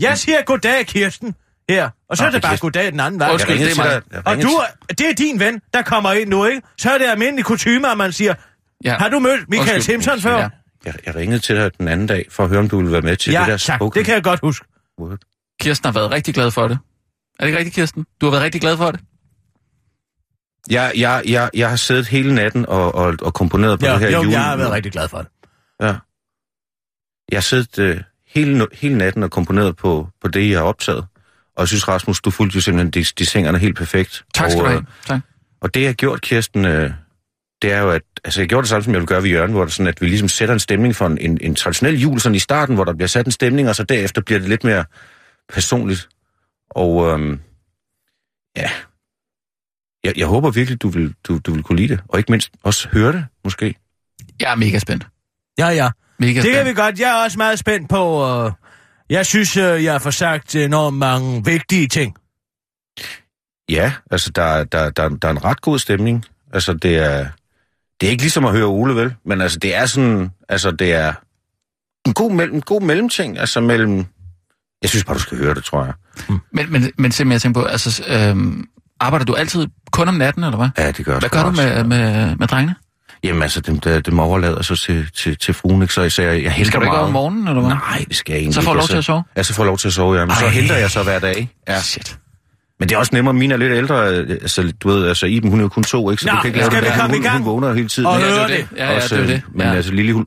Jeg siger goddag, Kirsten. Her. Og så Nå, er det bare Kirsten. goddag den anden vej. Undskyld, det er mig. dig- Og du, det er din ven, der kommer ind nu, ikke? Så er det almindelig kutume, at man siger, Ja. har du mødt Michael Undskyld. Simpson før? Ja. Jeg, jeg ringede til dig den anden dag, for at høre, om du ville være med til ja det der tak. spoken. Det kan jeg godt huske. Word. Kirsten har været rigtig glad for det. Er det ikke rigtigt, Kirsten? Du har været rigtig glad for det? Jeg, jeg, jeg, jeg har siddet hele natten og, og, og komponeret på Ja, det her jo, jule... jeg har været rigtig glad for det. Ja. Jeg har siddet øh, hele, hele natten og komponeret på, på det, jeg har optaget. Og jeg synes, Rasmus, du fulgte jo simpelthen de, de singerne helt perfekt. Tak skal og, du øh, have. Tak. Og det, jeg har gjort, Kirsten, øh, det er jo, at altså, jeg gjorde det samme, som jeg vil gøre ved Jørgen, hvor det sådan, at vi ligesom sætter en stemning for en, en, en traditionel jul sådan i starten, hvor der bliver sat en stemning, og så derefter bliver det lidt mere personligt. Og øhm, ja, jeg, jeg håber virkelig, du vil, du, du vil kunne lide det, og ikke mindst også høre det, måske. Jeg er mega spændt. Ja, ja. Mega Det kan spændt. vi godt. Jeg er også meget spændt på... Øh, jeg synes, øh, jeg får sagt enormt mange vigtige ting. Ja, altså, der, der, der, der er en ret god stemning. Altså, det er, det er ikke ligesom at høre Ole, vel? Men altså, det er sådan, altså, det er en god, mellem, en god mellemting, altså mellem... Jeg synes bare, du skal høre det, tror jeg. Men, men, men simpelthen, jeg tænker på, altså, øhm, arbejder du altid kun om natten, eller hvad? Ja, det gør jeg Hvad gør du med, med, med drengene? Jamen altså, dem, der, dem overlader så til, til, til fruen, ikke? Så så jeg, jeg henter Skal du ikke meget. om morgenen, eller hvad? Nej, det skal jeg egentlig Så får du lov til at sove? Ja, så får jeg lov til at sove, ja. Men så Ej. henter jeg så hver dag. Ja. Shit. Men det er også nemmere, mine er lidt ældre. Altså, du ved, altså Iben, hun er jo kun to, ikke? Så Nå, du kan ikke lave skal det Hun, gang? hun vågner hele tiden. Og Ja, det er det. Ja, ja, det er det. Men Ja. altså, Lille hund.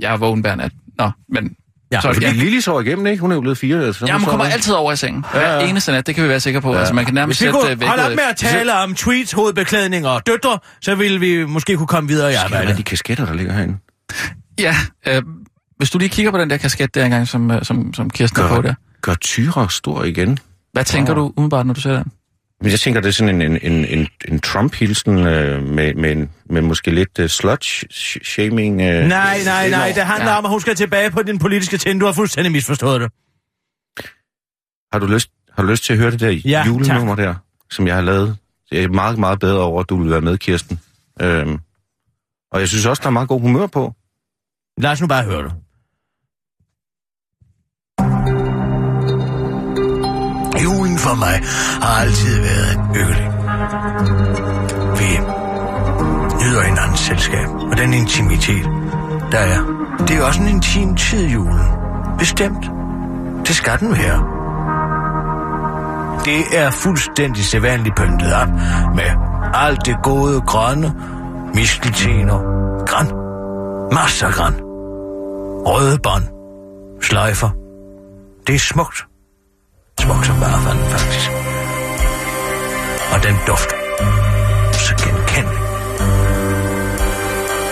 Jeg er vågen hver nat. Nå, men... Ja, så, Fordi ja. Lille sover igennem, ikke? Hun er jo blevet fire. Altså, Ja, man kommer altid over i sengen. Hver Ja, ja. eneste nat, det kan vi være sikre på. Altså, man kan nærmest Hvis vi sætte kunne øh, væk. holde op med at tale om tweets, hovedbeklædning og døtre, så ville vi måske kunne komme videre i Skal arbejdet. de kasketter, der ligger herinde? Ja, øh, hvis du lige kigger på den der kasket der engang, som, øh, som, som Kirsten har Gør- på der. Gør Tyra stor igen? Hvad tænker du umiddelbart, når du ser den? Men jeg tænker, det er sådan en, en, en, en, en Trump-hilsen øh, med, med, en- med måske lidt uh, slut-shaming. Uh, Nej, nej, nej. Det handler Ja. om, at hun skal tilbage på den politiske tinde. Du har fuldstændig misforstået det. Har du lyst, har du lyst til at høre det der Ja, julenummer der, som jeg har lavet? Det er meget, meget bedre over, at du vil være med, Kirsten. Øhm, og jeg synes også, der er meget god humør på. Lad os nu bare høre det. For mig har altid været hyggelig. Vi nyder hinandens selskab, og den intimitet, der er. Det er også en intim tid, julen. Bestemt. Det skal den være. Det er fuldstændig sædvanligt pyntet op med alt det gode grønne, misteltener, græn, masser af græn, røde bånd, sløjfer. Det er smukt. Smuk som bare fanden, faktisk. Og den duft. Så genkendelig.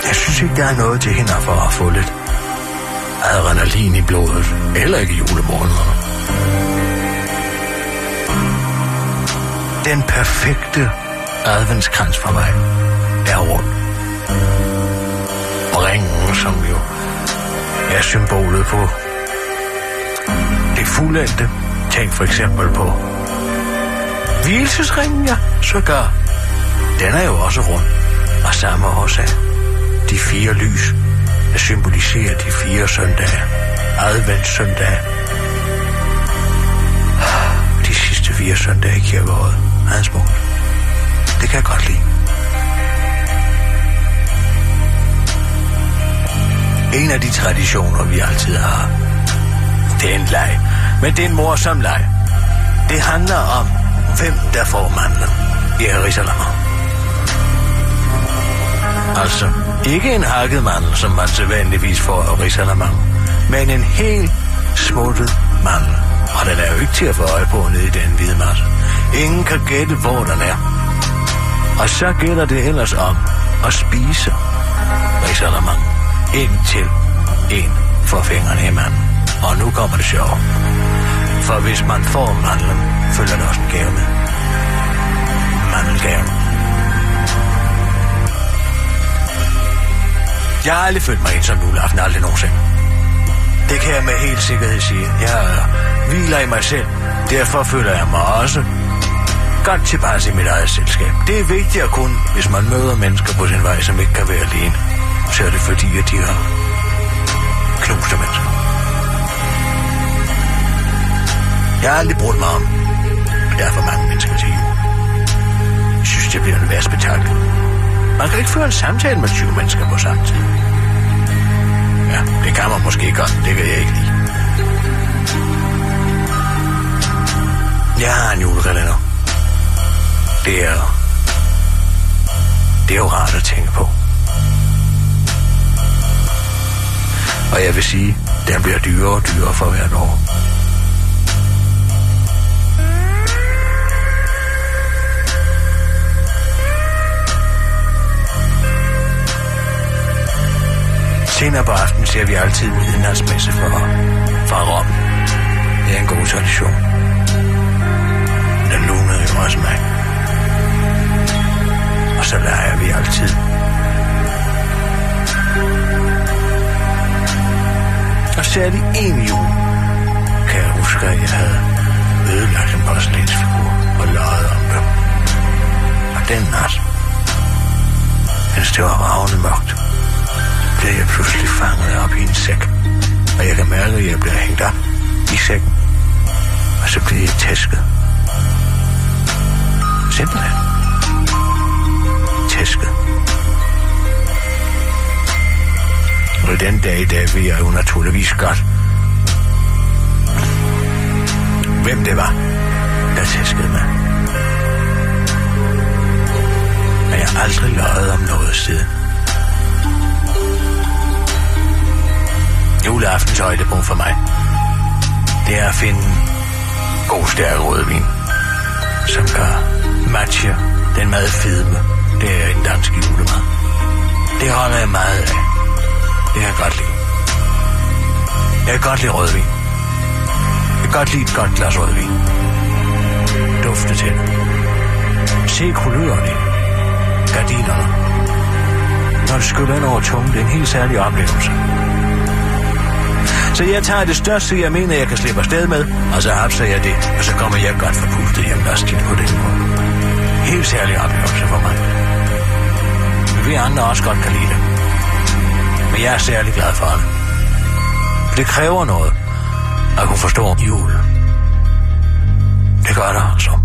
Jeg synes ikke, der er noget til hende for at få lidt adrenalin i blodet. Heller ikke i julemåneder. Den perfekte adventskrans for mig er rundt. Og ringen, som jo er symbolet på det fuldendte. Tænk for eksempel på hvilesesringen, ja, sågar. Den er jo også rund. Og samme årsag. De fire lys, der symboliserer de fire søndage. Adventssøndage. De sidste fire søndage i kirkeåret. Meget smukt. Det kan jeg godt lide. En af de traditioner, vi altid har, det er en leg. Men det er en morsom leg. Det handler om, hvem der får mandlen i Arisalammer. Altså, ikke en hakket mandel, som man sædvanligvis får af Risalamang, men en helt smuttet mandel. Og den er jo ikke til at få øje på nede i den hvide masse. Ingen kan gætte, hvor den er. Og så gælder det ellers om at spise Risalamang indtil en får fingrene i manden. Og nu kommer det sjovt. For hvis man får mandlen, følger der også en gave med. Mandelgave. Jeg har aldrig følt mig ensom juleaften, aldrig nogensinde. Det kan jeg med helt sikkerhed sige. Jeg hviler i mig selv. Derfor føler jeg mig også godt tilpas i mit eget selskab. Det er vigtigt at kunne, hvis man møder mennesker på sin vej, som ikke kan være alene. Så er det fordi, at de har knuste mennesker. Jeg har aldrig brugt mig om, at der er for mange mennesker til jul. Jeg synes, det bliver en værd spektakel. Man kan ikke føre en samtale med 20 mennesker på samme tid. Ja, det kan man måske godt, det kan jeg ikke lide. Jeg har en julekalender. Det er... Det er jo rart at tænke på. Og jeg vil sige, den bliver dyrere og dyrere for hvert år. Senere på aftenen ser vi altid midnatsmesse for, fra Rom. Det er en god tradition. Den lunede jo også mig. Og så leger vi altid. Og særligt en jul kan jeg huske, at jeg havde ødelagt en porcelænsfigur og løjet om det. Og den nat, mens det var ravne mørkt, bliver jeg pludselig fanget op i en sæk. Og jeg kan mærke, at jeg bliver hængt op i sækken. Og så bliver jeg tæsket. Simpelthen. Tæsket. Og den dag i dag vil jeg jo naturligvis godt. Hvem det var, der tæskede mig. Men jeg har aldrig løjet om noget siden. Juleaftens højdepunkt for mig, det er at finde god stærk rødvin, som kan matche den meget fedme, det er en dansk julemad. Det holder jeg meget af. Det kan jeg godt lide. Jeg kan godt lide rødvin. Jeg kan godt lide et godt glas rødvin. Dufte til det. Se kulørerne gardinerne. Når det skyller ind over tungen, det er en helt særlig oplevelse. Så jeg tager det største, jeg mener, jeg kan slippe afsted med, og så hapser jeg det, og så kommer jeg godt forpustet hjem lastigt på den måde. Helt særlig oplevelse for mig. Men vi andre også godt kan lide det. Men jeg er særlig glad for det. For det kræver noget at kunne forstå jul. Det gør det altså.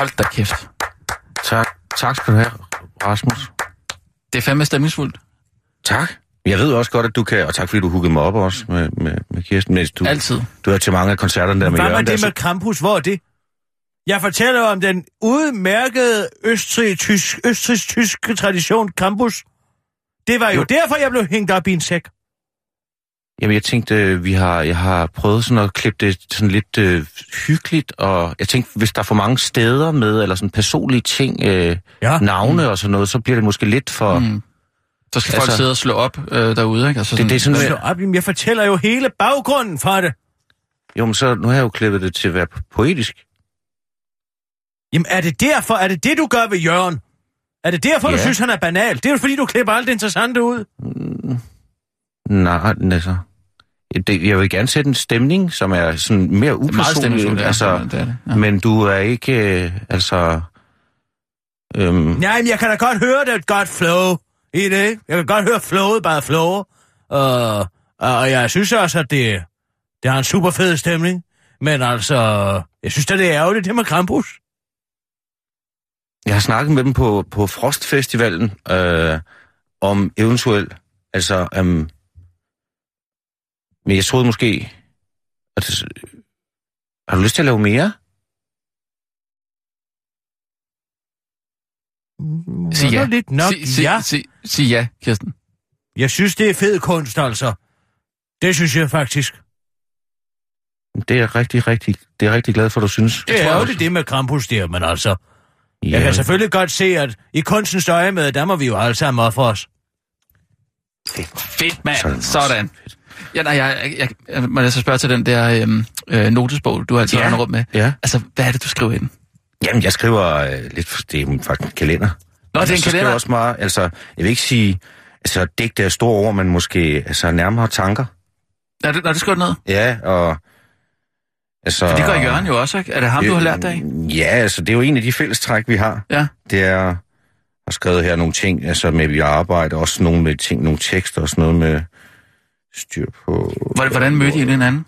Hold da kæft. Tak. Tak skal du have, Rasmus. Det er fandme stemningsfuldt. Tak. Jeg ved også godt, at du kan, og tak fordi du huggede mig op også med, med, med Kirsten. Mens du, Altid. Du er til mange af koncerterne der med Hvad med Jørgen. der, det med Krampus? Hvor er det? Jeg fortæller om den udmærkede østrig-tysk, østrig-tyske tradition Krampus. Det var jo, Jo. jo derfor, jeg blev hængt op i en sæk. Jamen, jeg tænkte, øh, vi har, jeg har prøvet sådan at klippe det sådan lidt øh, hyggeligt, og jeg tænkte, hvis der er for mange steder med, eller sådan personlige ting, øh, Ja. navne og sådan noget, så bliver det måske lidt for... Mm. Mm. Så skal folk Altså- sidde og slå op øh, derude, ikke? Altså Det, det er sådan, Slå op, jamen, jeg fortæller jo hele baggrunden for det. jo, men så, nu har jeg jo klippet det til at være poetisk. Jamen, er det derfor? Er det det, du gør ved Jørgen? Er det derfor, ja. du synes, han er banal? Det er jo fordi, du klipper alt det interessante ud. Nej, altså... Det, jeg vil gerne sætte en stemning, som er sådan mere Det er upersonlig. stemningsfuldt, ja. altså, det er det. Ja. Men du er ikke, øh, altså... Øhm, Nej, men jeg kan da godt høre, det er et godt flow i det? Jeg kan godt høre flowet bare flow. Og, og jeg synes også, at det, det har en super fed stemning. Men altså, jeg synes da, det er ærgerligt, det med Krampus. Jeg har snakket med dem på, på Frostfestivalen øh, om eventuelt, altså, øhm, men jeg troede måske, at, har du lyst til at lave mere? Sig ja. Lidt nok, sig, sig, ja. sig, sig ja, Kirsten. Jeg synes, det er fed kunst, altså. Det synes jeg faktisk. Det er jeg rigtig, rigtig, det er jeg rigtig glad for, du synes. Det er jo det, det med Krampus der, men altså... Ja, Jeg kan selvfølgelig godt se, at i kunstens øje med, der må vi jo alle sammen ofre os. Fedt, mand. Sådan Sådan. også. Ja, nej, jeg, jeg, jeg, må jeg så spørge til den der øhm, øh, notesbog, du altid Ja. rundt med. Ja. Altså, hvad er det, du skriver i den? Jamen, jeg skriver øh, lidt, det er faktisk en kalender. Nå, det er en så skriver kalender. Jeg også meget, altså, jeg vil ikke sige, altså, digte er store ord, men måske altså, nærmere tanker. Nå, det, nå, det skriver du ned. Ja, og... Altså, For det gør Jørgen jo også, ikke? Er det ham, du har lært dig af? Ja, altså, det er jo en af de fællestræk, vi har. Ja. Det er har skrevet her nogle ting, altså med, at vi arbejder, også nogle med ting, nogle tekster og sådan noget med styr på... Hvordan, hvordan mødte I den anden?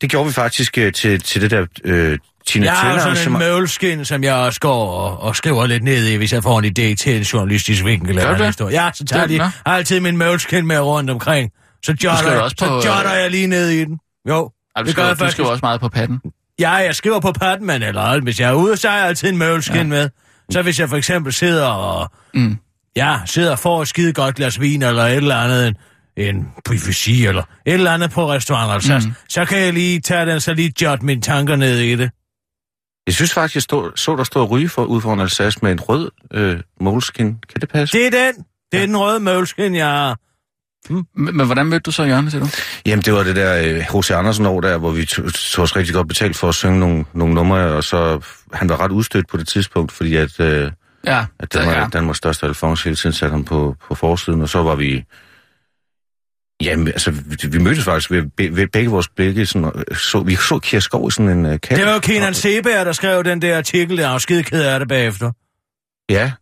Det gjorde vi faktisk øh, til, til det der, øh, Tina Jeg har sådan en møvelskin, som jeg også går og, og skriver lidt ned i, hvis jeg får en idé til en journalistisk vinkel. Gør eller du det? Ja, så tager Det- de altid min møvelskin med rundt omkring. Så jotter, også så på, jotter øh, jeg lige ned i den. Jo, Ej, du, det gør skriver, jeg du faktisk. skriver også meget på patten. Ja, jeg skriver på Padman eller alt. Hvis jeg er ude, så har jeg altid en møvelskin ja. med. Så hvis jeg for eksempel sidder og... Mm. Ja, sidder og får et skide godt glas vin eller et eller andet, en, buffet eller et eller andet på restaurant, altså, mm. så kan jeg lige tage den, så lige jot mine tanker ned i det. Jeg synes faktisk, jeg stod, så der stod ryge for, ude foran Alsace med en rød øh, moleskin. Kan det passe? Det er den. Det er ja. den røde møvelskin, jeg har. Men, men hvordan mødte du så Jørgen, siger du? Jamen, det var det der øh, H.C. Andersen år der, hvor vi tog os rigtig godt betalt for at synge nogle, nogle numre, og så han var ret udstødt på det tidspunkt, fordi at, øh, Ja, at den, var, ja. ja. Danmarks største Alfons hele tiden satte ham på, på forsiden, og så var vi... Jamen, altså, vi, mødtes faktisk ved, ved begge vores blikke, sådan, øh, så, vi så Kjær Skov i sådan en uh, kat. Det var jo Kenan Seberg, der skrev den der artikel, der var skide ked af det bagefter. Ja.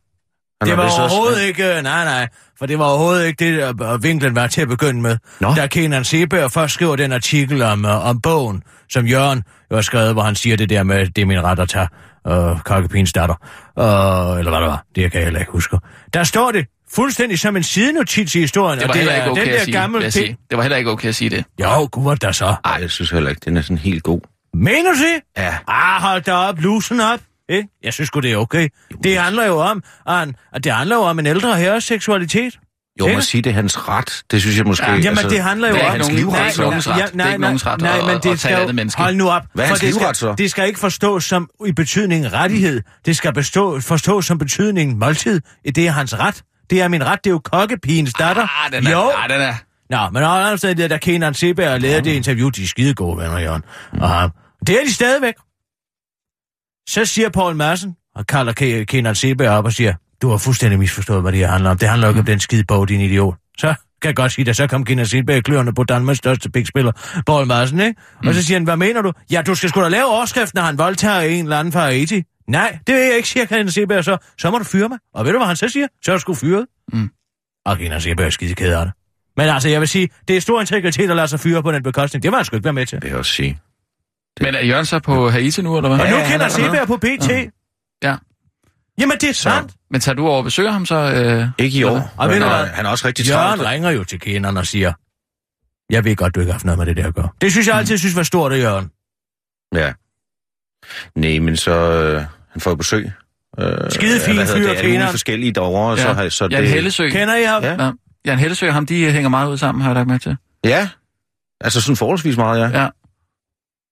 Han Det var vist også- overhovedet ikke, øh, nej nej, for det var overhovedet ikke det, der øh, vinklen var til at begynde med. Nå. Da Kenan Seberg først skriver den artikel om, uh, om bogen, som Jørgen jo har skrevet, hvor han siger det der med, det er min ret at tage uh, Kokkepins datter, uh, eller hvad det var, det kan jeg heller ikke huske. Der står det fuldstændig som en sidenotits i historien, Det var og det heller er ikke okay den at sige, gamle sige. Det var heller ikke okay at sige det. Jo, gud, der så. Ej, jeg synes heller ikke, den er sådan helt god. Mener du det? Ja. Ah, hold da op, lusen op. Eh? Jeg synes sgu, det er okay. Det handler jo om, at det handler jo om en ældre herres seksualitet. Jo, man sige, det er hans ret. Det synes jeg måske... Ja, Jamen, det handler jo det er om... det er ikke nogens ret. Det er ikke nogens ret nej, at- men at det tage skal et jo- andet menneske. Hold nu op. Hvad er hans det livret skal, så? det skal ikke forstås som i betydningen rettighed. Det skal bestå, forstås som betydningen måltid. Det er hans ret. Det er min ret. Det er jo kokkepigens datter. Ah, den er, jo. ah, den er... Nå, men sted, der Kenan Seberg har lavet det interview, de er skide gode venner, Jørgen. Og. Det er de stadigvæk. Så siger Paul Madsen, og kalder Ke- Kenan Seberg op og siger, du har fuldstændig misforstået, hvad det her handler om. Det handler jo ikke om den skide bog, din idiot. Så kan jeg godt sige det. Så kom Kenan Seberg kløerne på Danmarks største pikspiller, Paul Madsen, ikke? Og så siger han, hvad mener du? Ja, du skal sgu da lave overskriften, når han voldtager en eller anden fra Haiti. Nej, det vil jeg ikke, siger Kenan Seberg så. Så må du fyre mig. Og ved du, hvad han så siger? Så er du sgu fyret. Mm. Og Kenan Seberg er skide ked af det. Men altså, jeg vil sige, det er stor integritet at lade sig fyre på den bekostning. Det var han sgu ikke være med til. vil jeg også sige. Men er Jørgen så på Haiti nu, eller hvad? Og nu Ja, han kender er. Seberg på PT. Ja. Jamen, det er sandt. Men tager du over og besøger ham så? Øh... Ikke i år. Og men, øh, hvad? han er også rigtig Jørgen travlt. ringer jo til Kenan og siger, jeg ved godt, du ikke har haft noget med det der at gøre. Det synes jeg altid synes var stort af Jørgen. Ja. Nej, men så... Øh, han får jo besøg. Øh, Skide fin hvad hedder fyr, det? Alle mulige Kenan. forskellige derovre, og så, Ja. har- så Jan det... Hellesø. Kender I ham? Ja. Ja. Jan Hellesø og ham, de hænger meget ud sammen, har jeg lagt med til. Ja. Altså sådan forholdsvis meget, ja. Ja.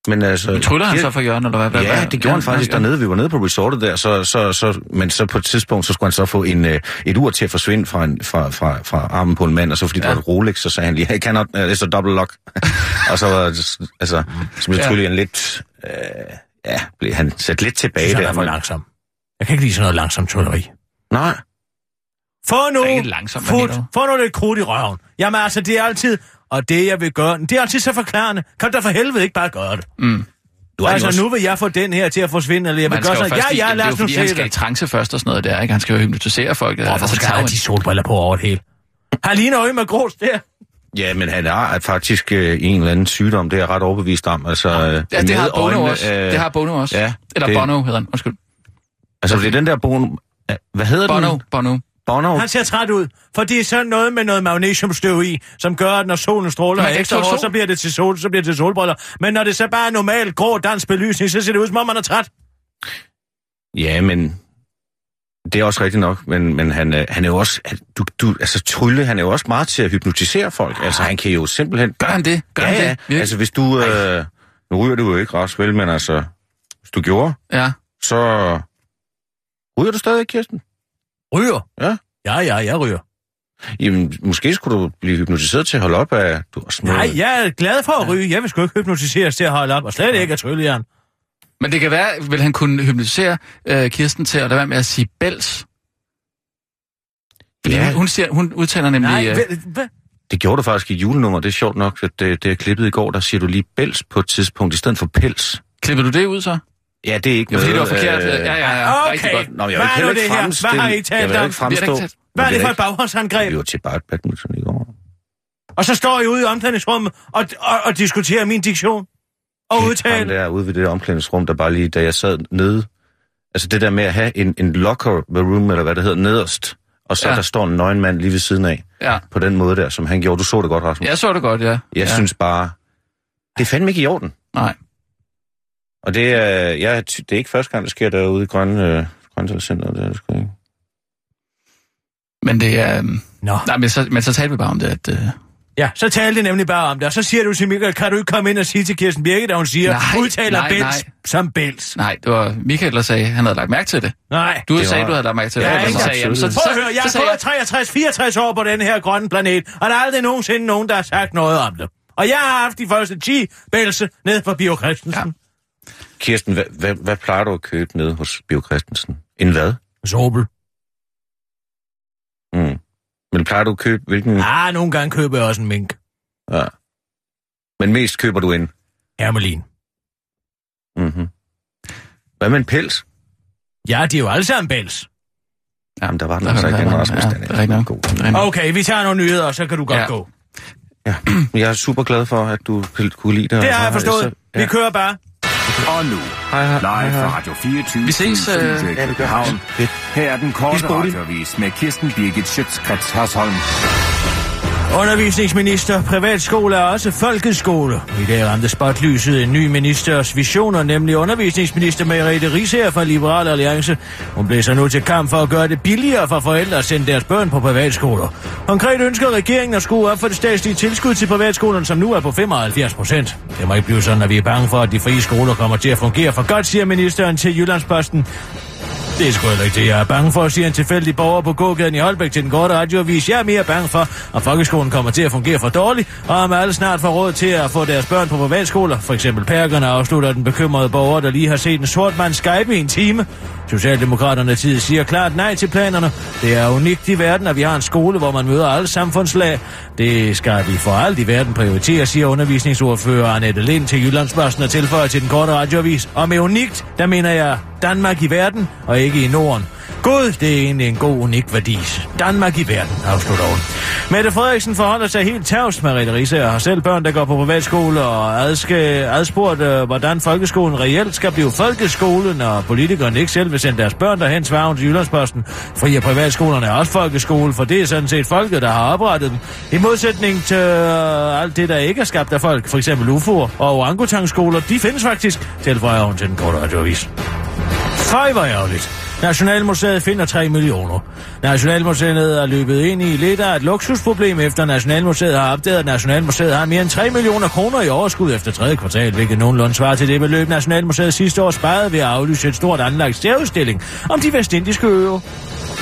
Men altså... Men tryller han så for Jørgen, eller hvad? hvad Ja, hvad- det gjorde han faktisk ja. dernede. Vi var nede på resortet der, så, så, så, men så på et tidspunkt, så skulle han så få en, øh, et ur til at forsvinde fra, en, fra, fra, fra armen på en mand, og så fordi ja. det Ja. var et Rolex, så sagde han lige, hey, cannot, uh, it's a double lock. og så var det, altså, så blev Ja. selvfølgelig en lidt, øh, ja, blev han sat lidt tilbage Jeg synes, han der. er for langsom. Jeg kan ikke lide sådan noget langsomt trylleri. nej, Det Få nu, du? få nu lidt krudt i røven. Jamen altså, det er altid, og det jeg vil gøre, det er altid så forklarende. Kan du da for helvede ikke bare gøre det? Mm. du Altså, også, nu vil jeg få den her til at forsvinde, eller jeg vil gøre skal jo sådan, ja, ja, det lad jo os nu fordi, han se skal i det. trance først og sådan noget der, ikke? Han skal jo hypnotisere folk. Hvorfor altså, skal det han have jo- de solbriller på over det hele? Har lige noget med grus der? Ja, men han har faktisk øh, en eller anden sygdom, det er jeg ret overbevist om. Altså, øh, Ja, det har Bono øjnene, også. øh, Det har Bono også. ja, Eller det- Bono hedder han. Undskyld. Altså, det er den der Bono, øh, hvad hedder Bono. den? Bono. Bono. Han ser træt ud, for det er sådan noget med noget magnesiumstøv i, som gør, at når solen stråler Man ekstra hårdt, sol. så bliver det til sol, så bliver det til solbriller. Men når det så bare er normal grå dansk belysning, så ser det ud, som om man er træt. Ja, men det er også rigtigt nok, men, men han, øh, han er jo også, du, du, altså Trylle, han er jo også meget til at hypnotisere folk. Altså han kan jo simpelthen... Gør han det? Gør ja, han ja. det? Virkelig? altså hvis du, øh, nu ryger du jo ikke ret vel, men altså, hvis du gjorde, Ja. så ryger du stadig, Kirsten? Ryger? Ja. Ja, ja, jeg ryger. Jamen, måske skulle du blive hypnotiseret til at holde op af... Du er små... Nej, jeg er glad for at ryge. Jeg vil sgu ikke hypnotiseres til at holde op, og slet ikke at tryllejern. Men det kan være, vil han kunne hypnotisere øh, Kirsten til at lade være med at sige bæls? Fordi Ja. hun, hun, siger, hun udtaler nemlig... Nej, øh, hvad? Det gjorde du faktisk i julenummer. Det er sjovt nok, at det, det er klippet i går. Der siger du lige bæls på et tidspunkt, i stedet for pels. klipper du det ud så? Ja, det er ikke Ja, fordi det noget... var forkert. øh, Ja, ja, ja. Rigtig Okay, godt. Nå, jeg hvad vil er nu det her? Hvad har I talt om? fremstå... ikke Hvad er det for et baghåndsangreb? Vi var til badminton i går. Og så står I ude i omklædningsrummet og, og, og diskuterer min diktion. Og ham udtale. der ude ved det omklædningsrum, der bare lige, da jeg sad nede, altså det der med at have en, en locker room, eller hvad det hedder, nederst, og så Ja. der står en nøgen mand lige ved siden af, Ja. på den måde der, som han gjorde. Du så det godt, Rasmus. Jeg så det godt, ja. Jeg ja. synes bare, det er fandme ikke i orden. Nej. Og det er, ja, det er ikke første gang, det sker derude i Grønne, øh, Grønlandscenteret. Det er det sgu ikke. Men det er... øhm, Nå. Nej, men så, men så talte vi bare om det, at... Øh, Ja, så talte de nemlig bare om det, og så siger du til Michael, kan du ikke komme ind og sige til Kirsten Birgit, at hun siger, Nej, udtaler nej, Bels nej. som Bels. nej, det var Michael, der sagde, at han havde lagt mærke til det. Nej. Du Det sagde, var- du havde lagt mærke til det. Ja, og ikke så sagde, jamen, så, Prøv at høre, jeg har gået 63-64 år på den her grønne planet, og der er aldrig nogensinde nogen, der har sagt noget om det. Og jeg har haft de første 10 bælse ned for Bio Christensen. Kirsten, hvad, hvad, hvad plejer du at købe nede hos Bio Christensen? En hvad? Ja. Sobel. Mm. Men plejer du at købe, hvilken... Ah, nogle gange køber jeg også en mink. Ja. Men mest køber du en. Hermelin. Mm-hmm. Hvad med en pels? Ja, de er jo alle sammen bæls. Jamen, der var den Der altså var- ikke, der en var- Rasmus. ja, den det er rigtigt nok. god. Okay, vi tager nogle nyheder, og så kan du godt Ja. gå. Ja. Jeg er super glad for, at du kunne lide det. Det har jeg forstået. så- Vi kører bare. Og nu, Hej, hej, hej, live fra. Radio 24. Vi ses, øh, ja. Her er den korte radiovis med Kirsten Birgit Schøtzgrads Hasholm. Undervisningsminister, privatskole er også folkeskole. I dag ramte spotlyset en ny ministers visioner, nemlig undervisningsminister Merete Risager fra Liberal Alliance. Hun blev så nu til kamp for at gøre det billigere for forældre at sende deres børn på privatskoler. Konkret ønsker regeringen at skrue op for det statslige tilskud til privatskolerne, som nu er på 75 procent. Det må ikke blive sådan, at vi er bange for, at de frie skoler kommer til at fungere for godt, siger ministeren til Jyllandsposten. Det er sgu heller ikke det, jeg er bange for, siger en tilfældig borger på gågaden i Holbæk til den korte radioavis. Jeg er mere bange for, at folkeskolen kommer til at fungere for dårligt, og om alle snart får råd til at få deres børn på privatskoler. For eksempel Perkerne afslutter den bekymrede borger, der lige har set en sort mand Skype i en time. Socialdemokraterne tid siger klart nej til planerne. Det er unikt i verden, at vi har en skole, hvor man møder alle samfundslag. Det skal vi for alt i verden prioritere, siger undervisningsordfører Annette Lind til Jyllandsbørsen og tilføjer til den korte radioavis. Og med unikt, der mener jeg Danmark i verden, og ikke i Norden. Gud, det er egentlig en god, unik værdi. Danmark i verden, afslutter hun. Mette Frederiksen forholder sig helt tavs. Mariette Risse har selv børn, der går på privatskole og adske, adspurgt, øh, hvordan folkeskolen reelt skal blive folkeskole, når politikerne ikke selv vil sende deres børn derhen, svarer hun til Jyllandsposten. Fri og privatskolerne er også folkeskole, for det er sådan set folket, der har oprettet dem. I modsætning til øh, alt det, der ikke er skabt af folk, for eksempel UFO'er og orangutangskoler, de findes faktisk, tilføjer hun til den korte radioavis. Føj, hvor ærgerligt. Nationalmuseet finder 3 millioner. Nationalmuseet er løbet ind i lidt af et luksusproblem, efter Nationalmuseet har opdaget, at Nationalmuseet har mere end 3 millioner kroner i overskud efter tredje kvartal, hvilket nogenlunde svarer til det beløb, Nationalmuseet sidste år sparede ved at aflyse et stort anlagt særudstilling om de vestindiske øer.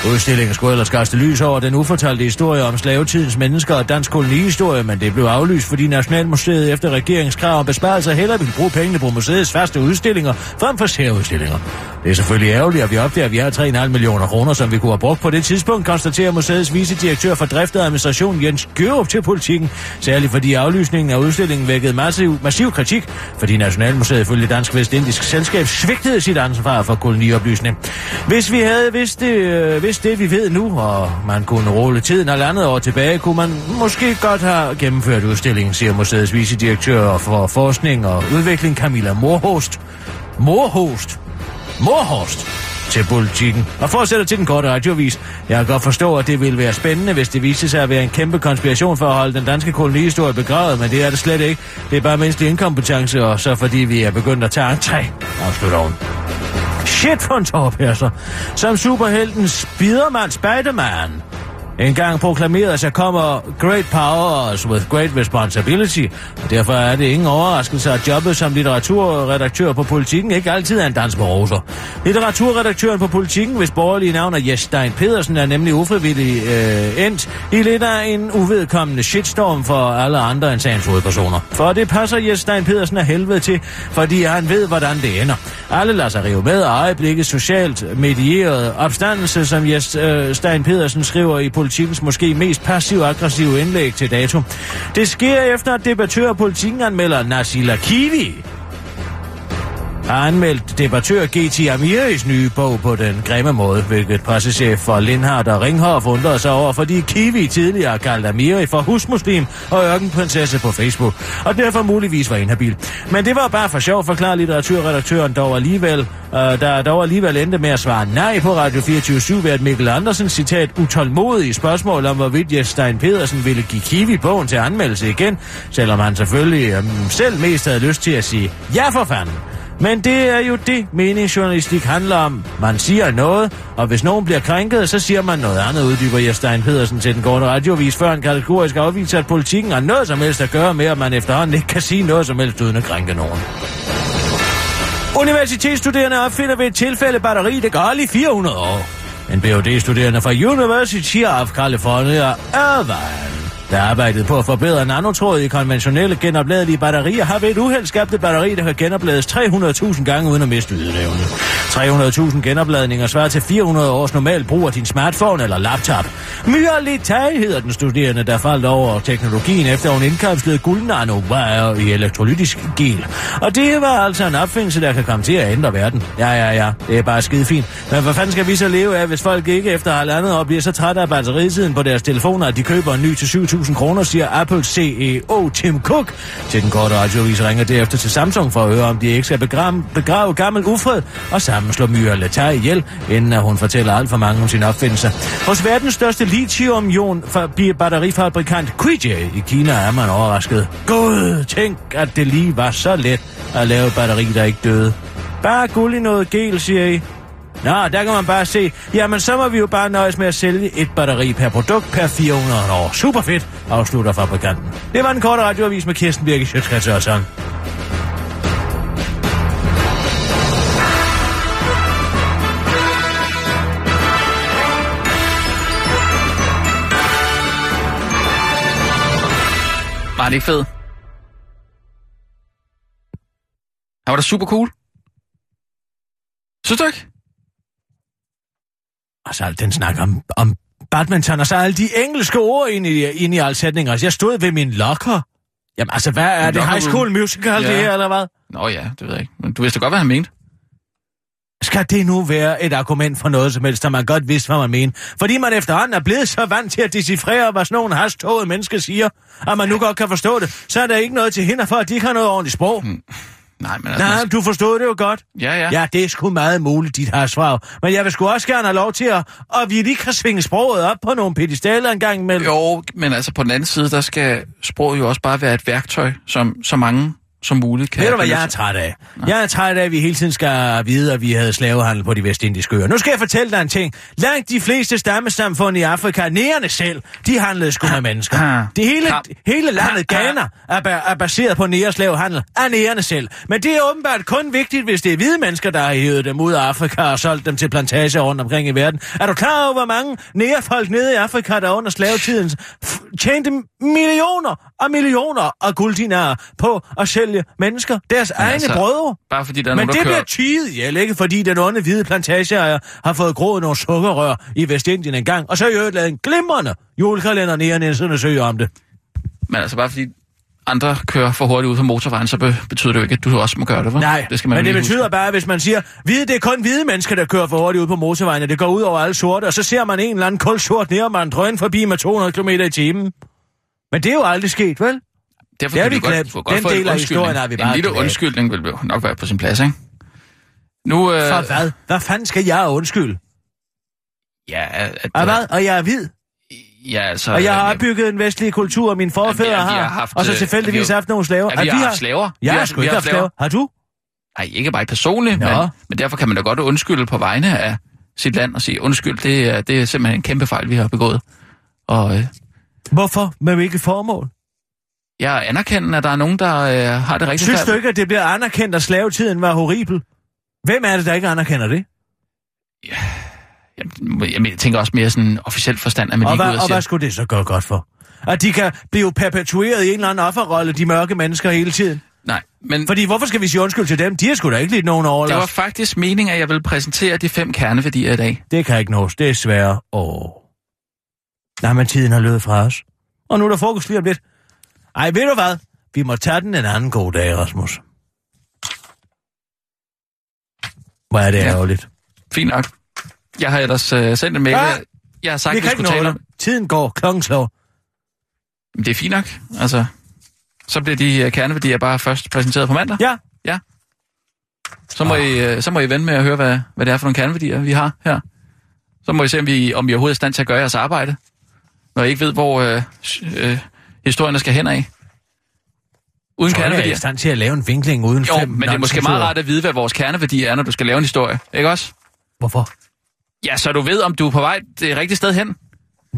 Udstillingen skulle ellers kaste lys over den ufortalte historie om slavetidens mennesker og dansk kolonihistorie, men det blev aflyst, fordi Nationalmuseet efter regeringskrav om besparelser hellere ville bruge pengene på museets faste udstillinger frem for særudstillinger. Det er selvfølgelig ærgerligt, at vi opdager, at vi har 3,5 millioner kroner, som vi kunne have brugt på det tidspunkt, konstaterer museets vicedirektør for drift og administration Jens Gørup til politikken, særligt fordi aflysningen af udstillingen vækkede massiv, massiv kritik, fordi Nationalmuseet følge Dansk Vestindisk Selskab svigtede sit ansvar for kolonioplysning. Hvis vi havde vidst det, øh, vidst det, vi ved nu, og man kunne rulle tiden og landet år tilbage, kunne man måske godt have gennemført udstillingen, siger museets vicedirektør for forskning og udvikling Camilla Morhost. Morhost? Morhost til politikken. Og fortsætter til den korte radiovis. Jeg kan godt forstå, at det ville være spændende, hvis det viste sig at være en kæmpe konspiration for at holde den danske kolonihistorie begravet, men det er det slet ikke. Det er bare menneskelig inkompetence, og så fordi vi er begyndt at tage entré, afslutter hun. Shit for en tårpærser. Som superhelten Spiderman Spiderman en gang proklameret, at kommer great powers with great responsibility. Og derfor er det ingen overraskelse, at jobbet som litteraturredaktør på Politiken ikke altid er en dans på roser. Litteraturredaktøren på Politiken, hvis borgerlige navn er Jes Stein Pedersen, er nemlig ufrivillig øh, endt i lidt af en uvedkommende shitstorm for alle andre end sagens hovedpersoner. For det passer Jes Stein Pedersen af helvede til, fordi han ved, hvordan det ender. Alle lader sig rive med, og øjeblikket socialt medieret opstandelse, som Jes øh, Stein Pedersen skriver i politikens måske mest passiv-aggressive indlæg til dato. Det sker efter, at debattør politikken anmelder Nasila Kiwi har anmeldt debattør G.T. Amiris nye bog på den grimme måde, hvilket pressechef for Lindhardt og Ringhoff undrede sig over, fordi Kiwi tidligere kaldte Amiri for husmuslim og ørkenprinsesse på Facebook, og derfor muligvis var inhabil. Men det var bare for sjov, forklarer litteraturredaktøren dog alligevel, øh, der dog alligevel endte med at svare nej på Radio 24 ved at Mikkel Andersen citat utålmodige spørgsmål om, hvorvidt Jes Stein Pedersen ville give Kiwi bogen til anmeldelse igen, selvom han selvfølgelig øh, selv mest havde lyst til at sige ja for fanden. Men det er jo det, meningsjournalistik handler om. Man siger noget, og hvis nogen bliver krænket, så siger man noget andet, uddyber Jes Stein Pedersen til den gårde radiovis, før en kategorisk afviser, at politikken har noget som helst at gøre med, at man efterhånden ikke kan sige noget som helst uden at krænke nogen. Universitetsstuderende opfinder ved et tilfælde batteri, det går i 400 år. En Ph.D.-studerende fra University of California, Irvine, der arbejdet på at forbedre nanotråd i konventionelle genopladelige batterier, har ved et uheld skabt et batteri, der kan genoplades 300.000 gange uden at miste ydeevne. 300.000 genopladninger svarer til 400 års normal brug af din smartphone eller laptop. Myalitai hedder den studerende, der faldt over teknologien, efter hun indkapslede guldnanowire i elektrolytisk gel. Og det var altså en opfindelse, der kan komme til at ændre verden. Ja, ja, ja, det er bare skide fint. Men hvad fanden skal vi så leve af, hvis folk ikke efter halvandet år bliver så trætte af batteritiden på deres telefoner, at de køber en ny til 7.000 kroner, siger Apple CEO Tim Cook. Til den korte radiovis ringer derefter til Samsung for at høre, om de ikke skal begrave, begrave gammel ufred og sammenslå Myra Latai ihjel, inden at hun fortæller alt for mange om sin opfindelse. Hos verdens største lithium-ion batterifabrikant Quijie i Kina er man overrasket. Gud, tænk, at det lige var så let at lave et batteri, der ikke døde. Bare guld i noget gel, siger I. Nå, der kan man bare se, jamen så må vi jo bare nøjes med at sælge et batteri per produkt per 400 år. Super fedt, afslutter fabrikanten. Det var den korte radioavis med Kirsten Birke Sjøtskrets og sådan. Var det ikke fed? Han var da super cool. Synes du ikke? Og så den snak om, om badminton, og så alle de engelske ord ind i, ind i alle sætninger. Altså, jeg stod ved min locker. Jamen altså, hvad er det? High School Musical, Ja. det her, eller hvad? Nå ja, det ved jeg ikke. Men du vidste godt, hvad han mente. Skal det nu være et argument for noget som helst, der man godt vidste, hvad man mener? Fordi man efterhånden er blevet så vant til at decifrere, hvad sådan nogle hasttåede mennesker siger, at man nu godt kan forstå det, så er der ikke noget til hinder for, at de ikke har noget ordentligt sprog. Nej, men altså... Nej, du forstod det jo godt. Ja, ja. Ja, det er sgu meget muligt, dit har svar. Men jeg vil sgu også gerne have lov til at, at vi lige kan svinge sproget op på nogle pedestaler en gang imellem. Jo, men altså på den anden side, der skal sproget jo også bare være et værktøj, som så mange som muligt kan... Ved du, hvad jeg er træt af? Jeg er træt af, at vi hele tiden skal vide, at vi havde slavehandel på de vestindiske øer. Nu skal jeg fortælle dig en ting. Langt de fleste stammesamfund i Afrika, nærende selv, de handlede sgu med mennesker. Det hele, hele landet. Ghana er, er baseret på nære slavehandel af nærende selv. Men det er åbenbart kun vigtigt, hvis det er hvide mennesker, der har hævet dem ud af Afrika og solgt dem til plantager rundt omkring i verden. Er du klar over, hvor mange nære folk nede i Afrika, der under slavetiden tjente millioner og millioner af gulddinarer på at sælge mennesker, deres egne altså, brødre? Bare fordi der er Men nogen, det kører... bliver tidet ihjel, ikke? Fordi den onde hvide plantageejer har fået groet nogle sukkerrør i Vestindien en gang, og så har jeg lavet en glimrende julekalender nære Nielsen og søge om det. Men altså bare fordi andre kører for hurtigt ud på motorvejen, så be- betyder det jo ikke, at du også må gøre det, hva'? Nej, det skal man men det betyder huske. bare, at hvis man siger, hvide, det er kun hvide mennesker, der kører for hurtigt ud på motorvejen, og det går ud over alle sorte, og så ser man en eller anden kulsort nærmand drøn forbi med 200 km i timen. Men det er jo aldrig sket, vel? Derfor det har kan vi godt, glemt. godt Den del af historien har vi bare En lille glemt. undskyldning vil jo nok være på sin plads, ikke? Nu, øh, For hvad? Hvad fanden skal jeg undskylde? Ja, at, Og hvad? Og jeg er hvid. Ja, altså... Og jeg har øh, opbygget en vestlig kultur, og mine forfædre har, har haft, og så øh, tilfældigvis vi har- haft nogle slaver. Ja, vi har haft slaver. Jeg har- har sgu ikke har haft slaver. Har du? Nej, ikke bare personligt, Nå. men, men derfor kan man da godt undskylde på vegne af sit land og sige, undskyld, det er, det er simpelthen en kæmpe fejl, vi har begået. Og øh, Hvorfor? Med hvilket formål? jeg anerkender, at der er nogen, der øh, har det rigtig Synes du ikke, at det bliver anerkendt, at slavetiden var horribel? Hvem er det, der ikke anerkender det? Jamen, jeg, jeg tænker også mere sådan officielt forstand, at man Og går hvad, ud og og siger, hvad skulle det så gøre godt for? At de kan blive perpetueret i en eller anden offerrolle, de mørke mennesker hele tiden? nej, men Fordi hvorfor skal vi sige undskyld til dem? De har sgu da ikke lidt nogen det var overlast. faktisk meningen, at jeg ville præsentere de fem kerneværdier i dag. Det kan ikke nås. Det er svært. Åh. Nej, men tiden har løbet fra os. Og nu er der fokus lige om lidt. Ej, ved du hvad? Vi må tage den en anden god dag, Rasmus. Hvor er det Ja. ærgerligt. Fint nok. Jeg har ellers øh, sendt en mail. Ah! Jeg, jeg har sagt, Vi vi kan skulle tale om... Tiden går, klokken slår. Det er fint nok. Altså, så bliver de øh, kerneværdier bare først præsenteret på mandag. Ja. Ja. Så må, I, øh, så må I vente med at høre, hvad, hvad det er for nogle kerneværdier, vi har her. Så må I se, om vi, om vi overhovedet er i stand til at gøre jeres arbejde. Når I ikke ved, hvor øh, øh, historierne skal hen af. Uden Så er jeg i kerneværdier. stand til at lave en vinkling uden Jo, fem men det er måske meget rart at vide, hvad vores kerneværdi er, når du skal lave en historie. Ikke også? Hvorfor? Ja, så du ved, om du er på vej det rigtige sted hen.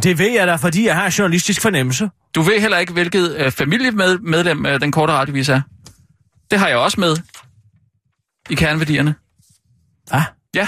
Det ved jeg da, fordi jeg har journalistisk fornemmelse. Du ved heller ikke, hvilket øh, familiemedlem øh, den korte radiovis er. Det har jeg også med i kerneværdierne. Ah, Ja,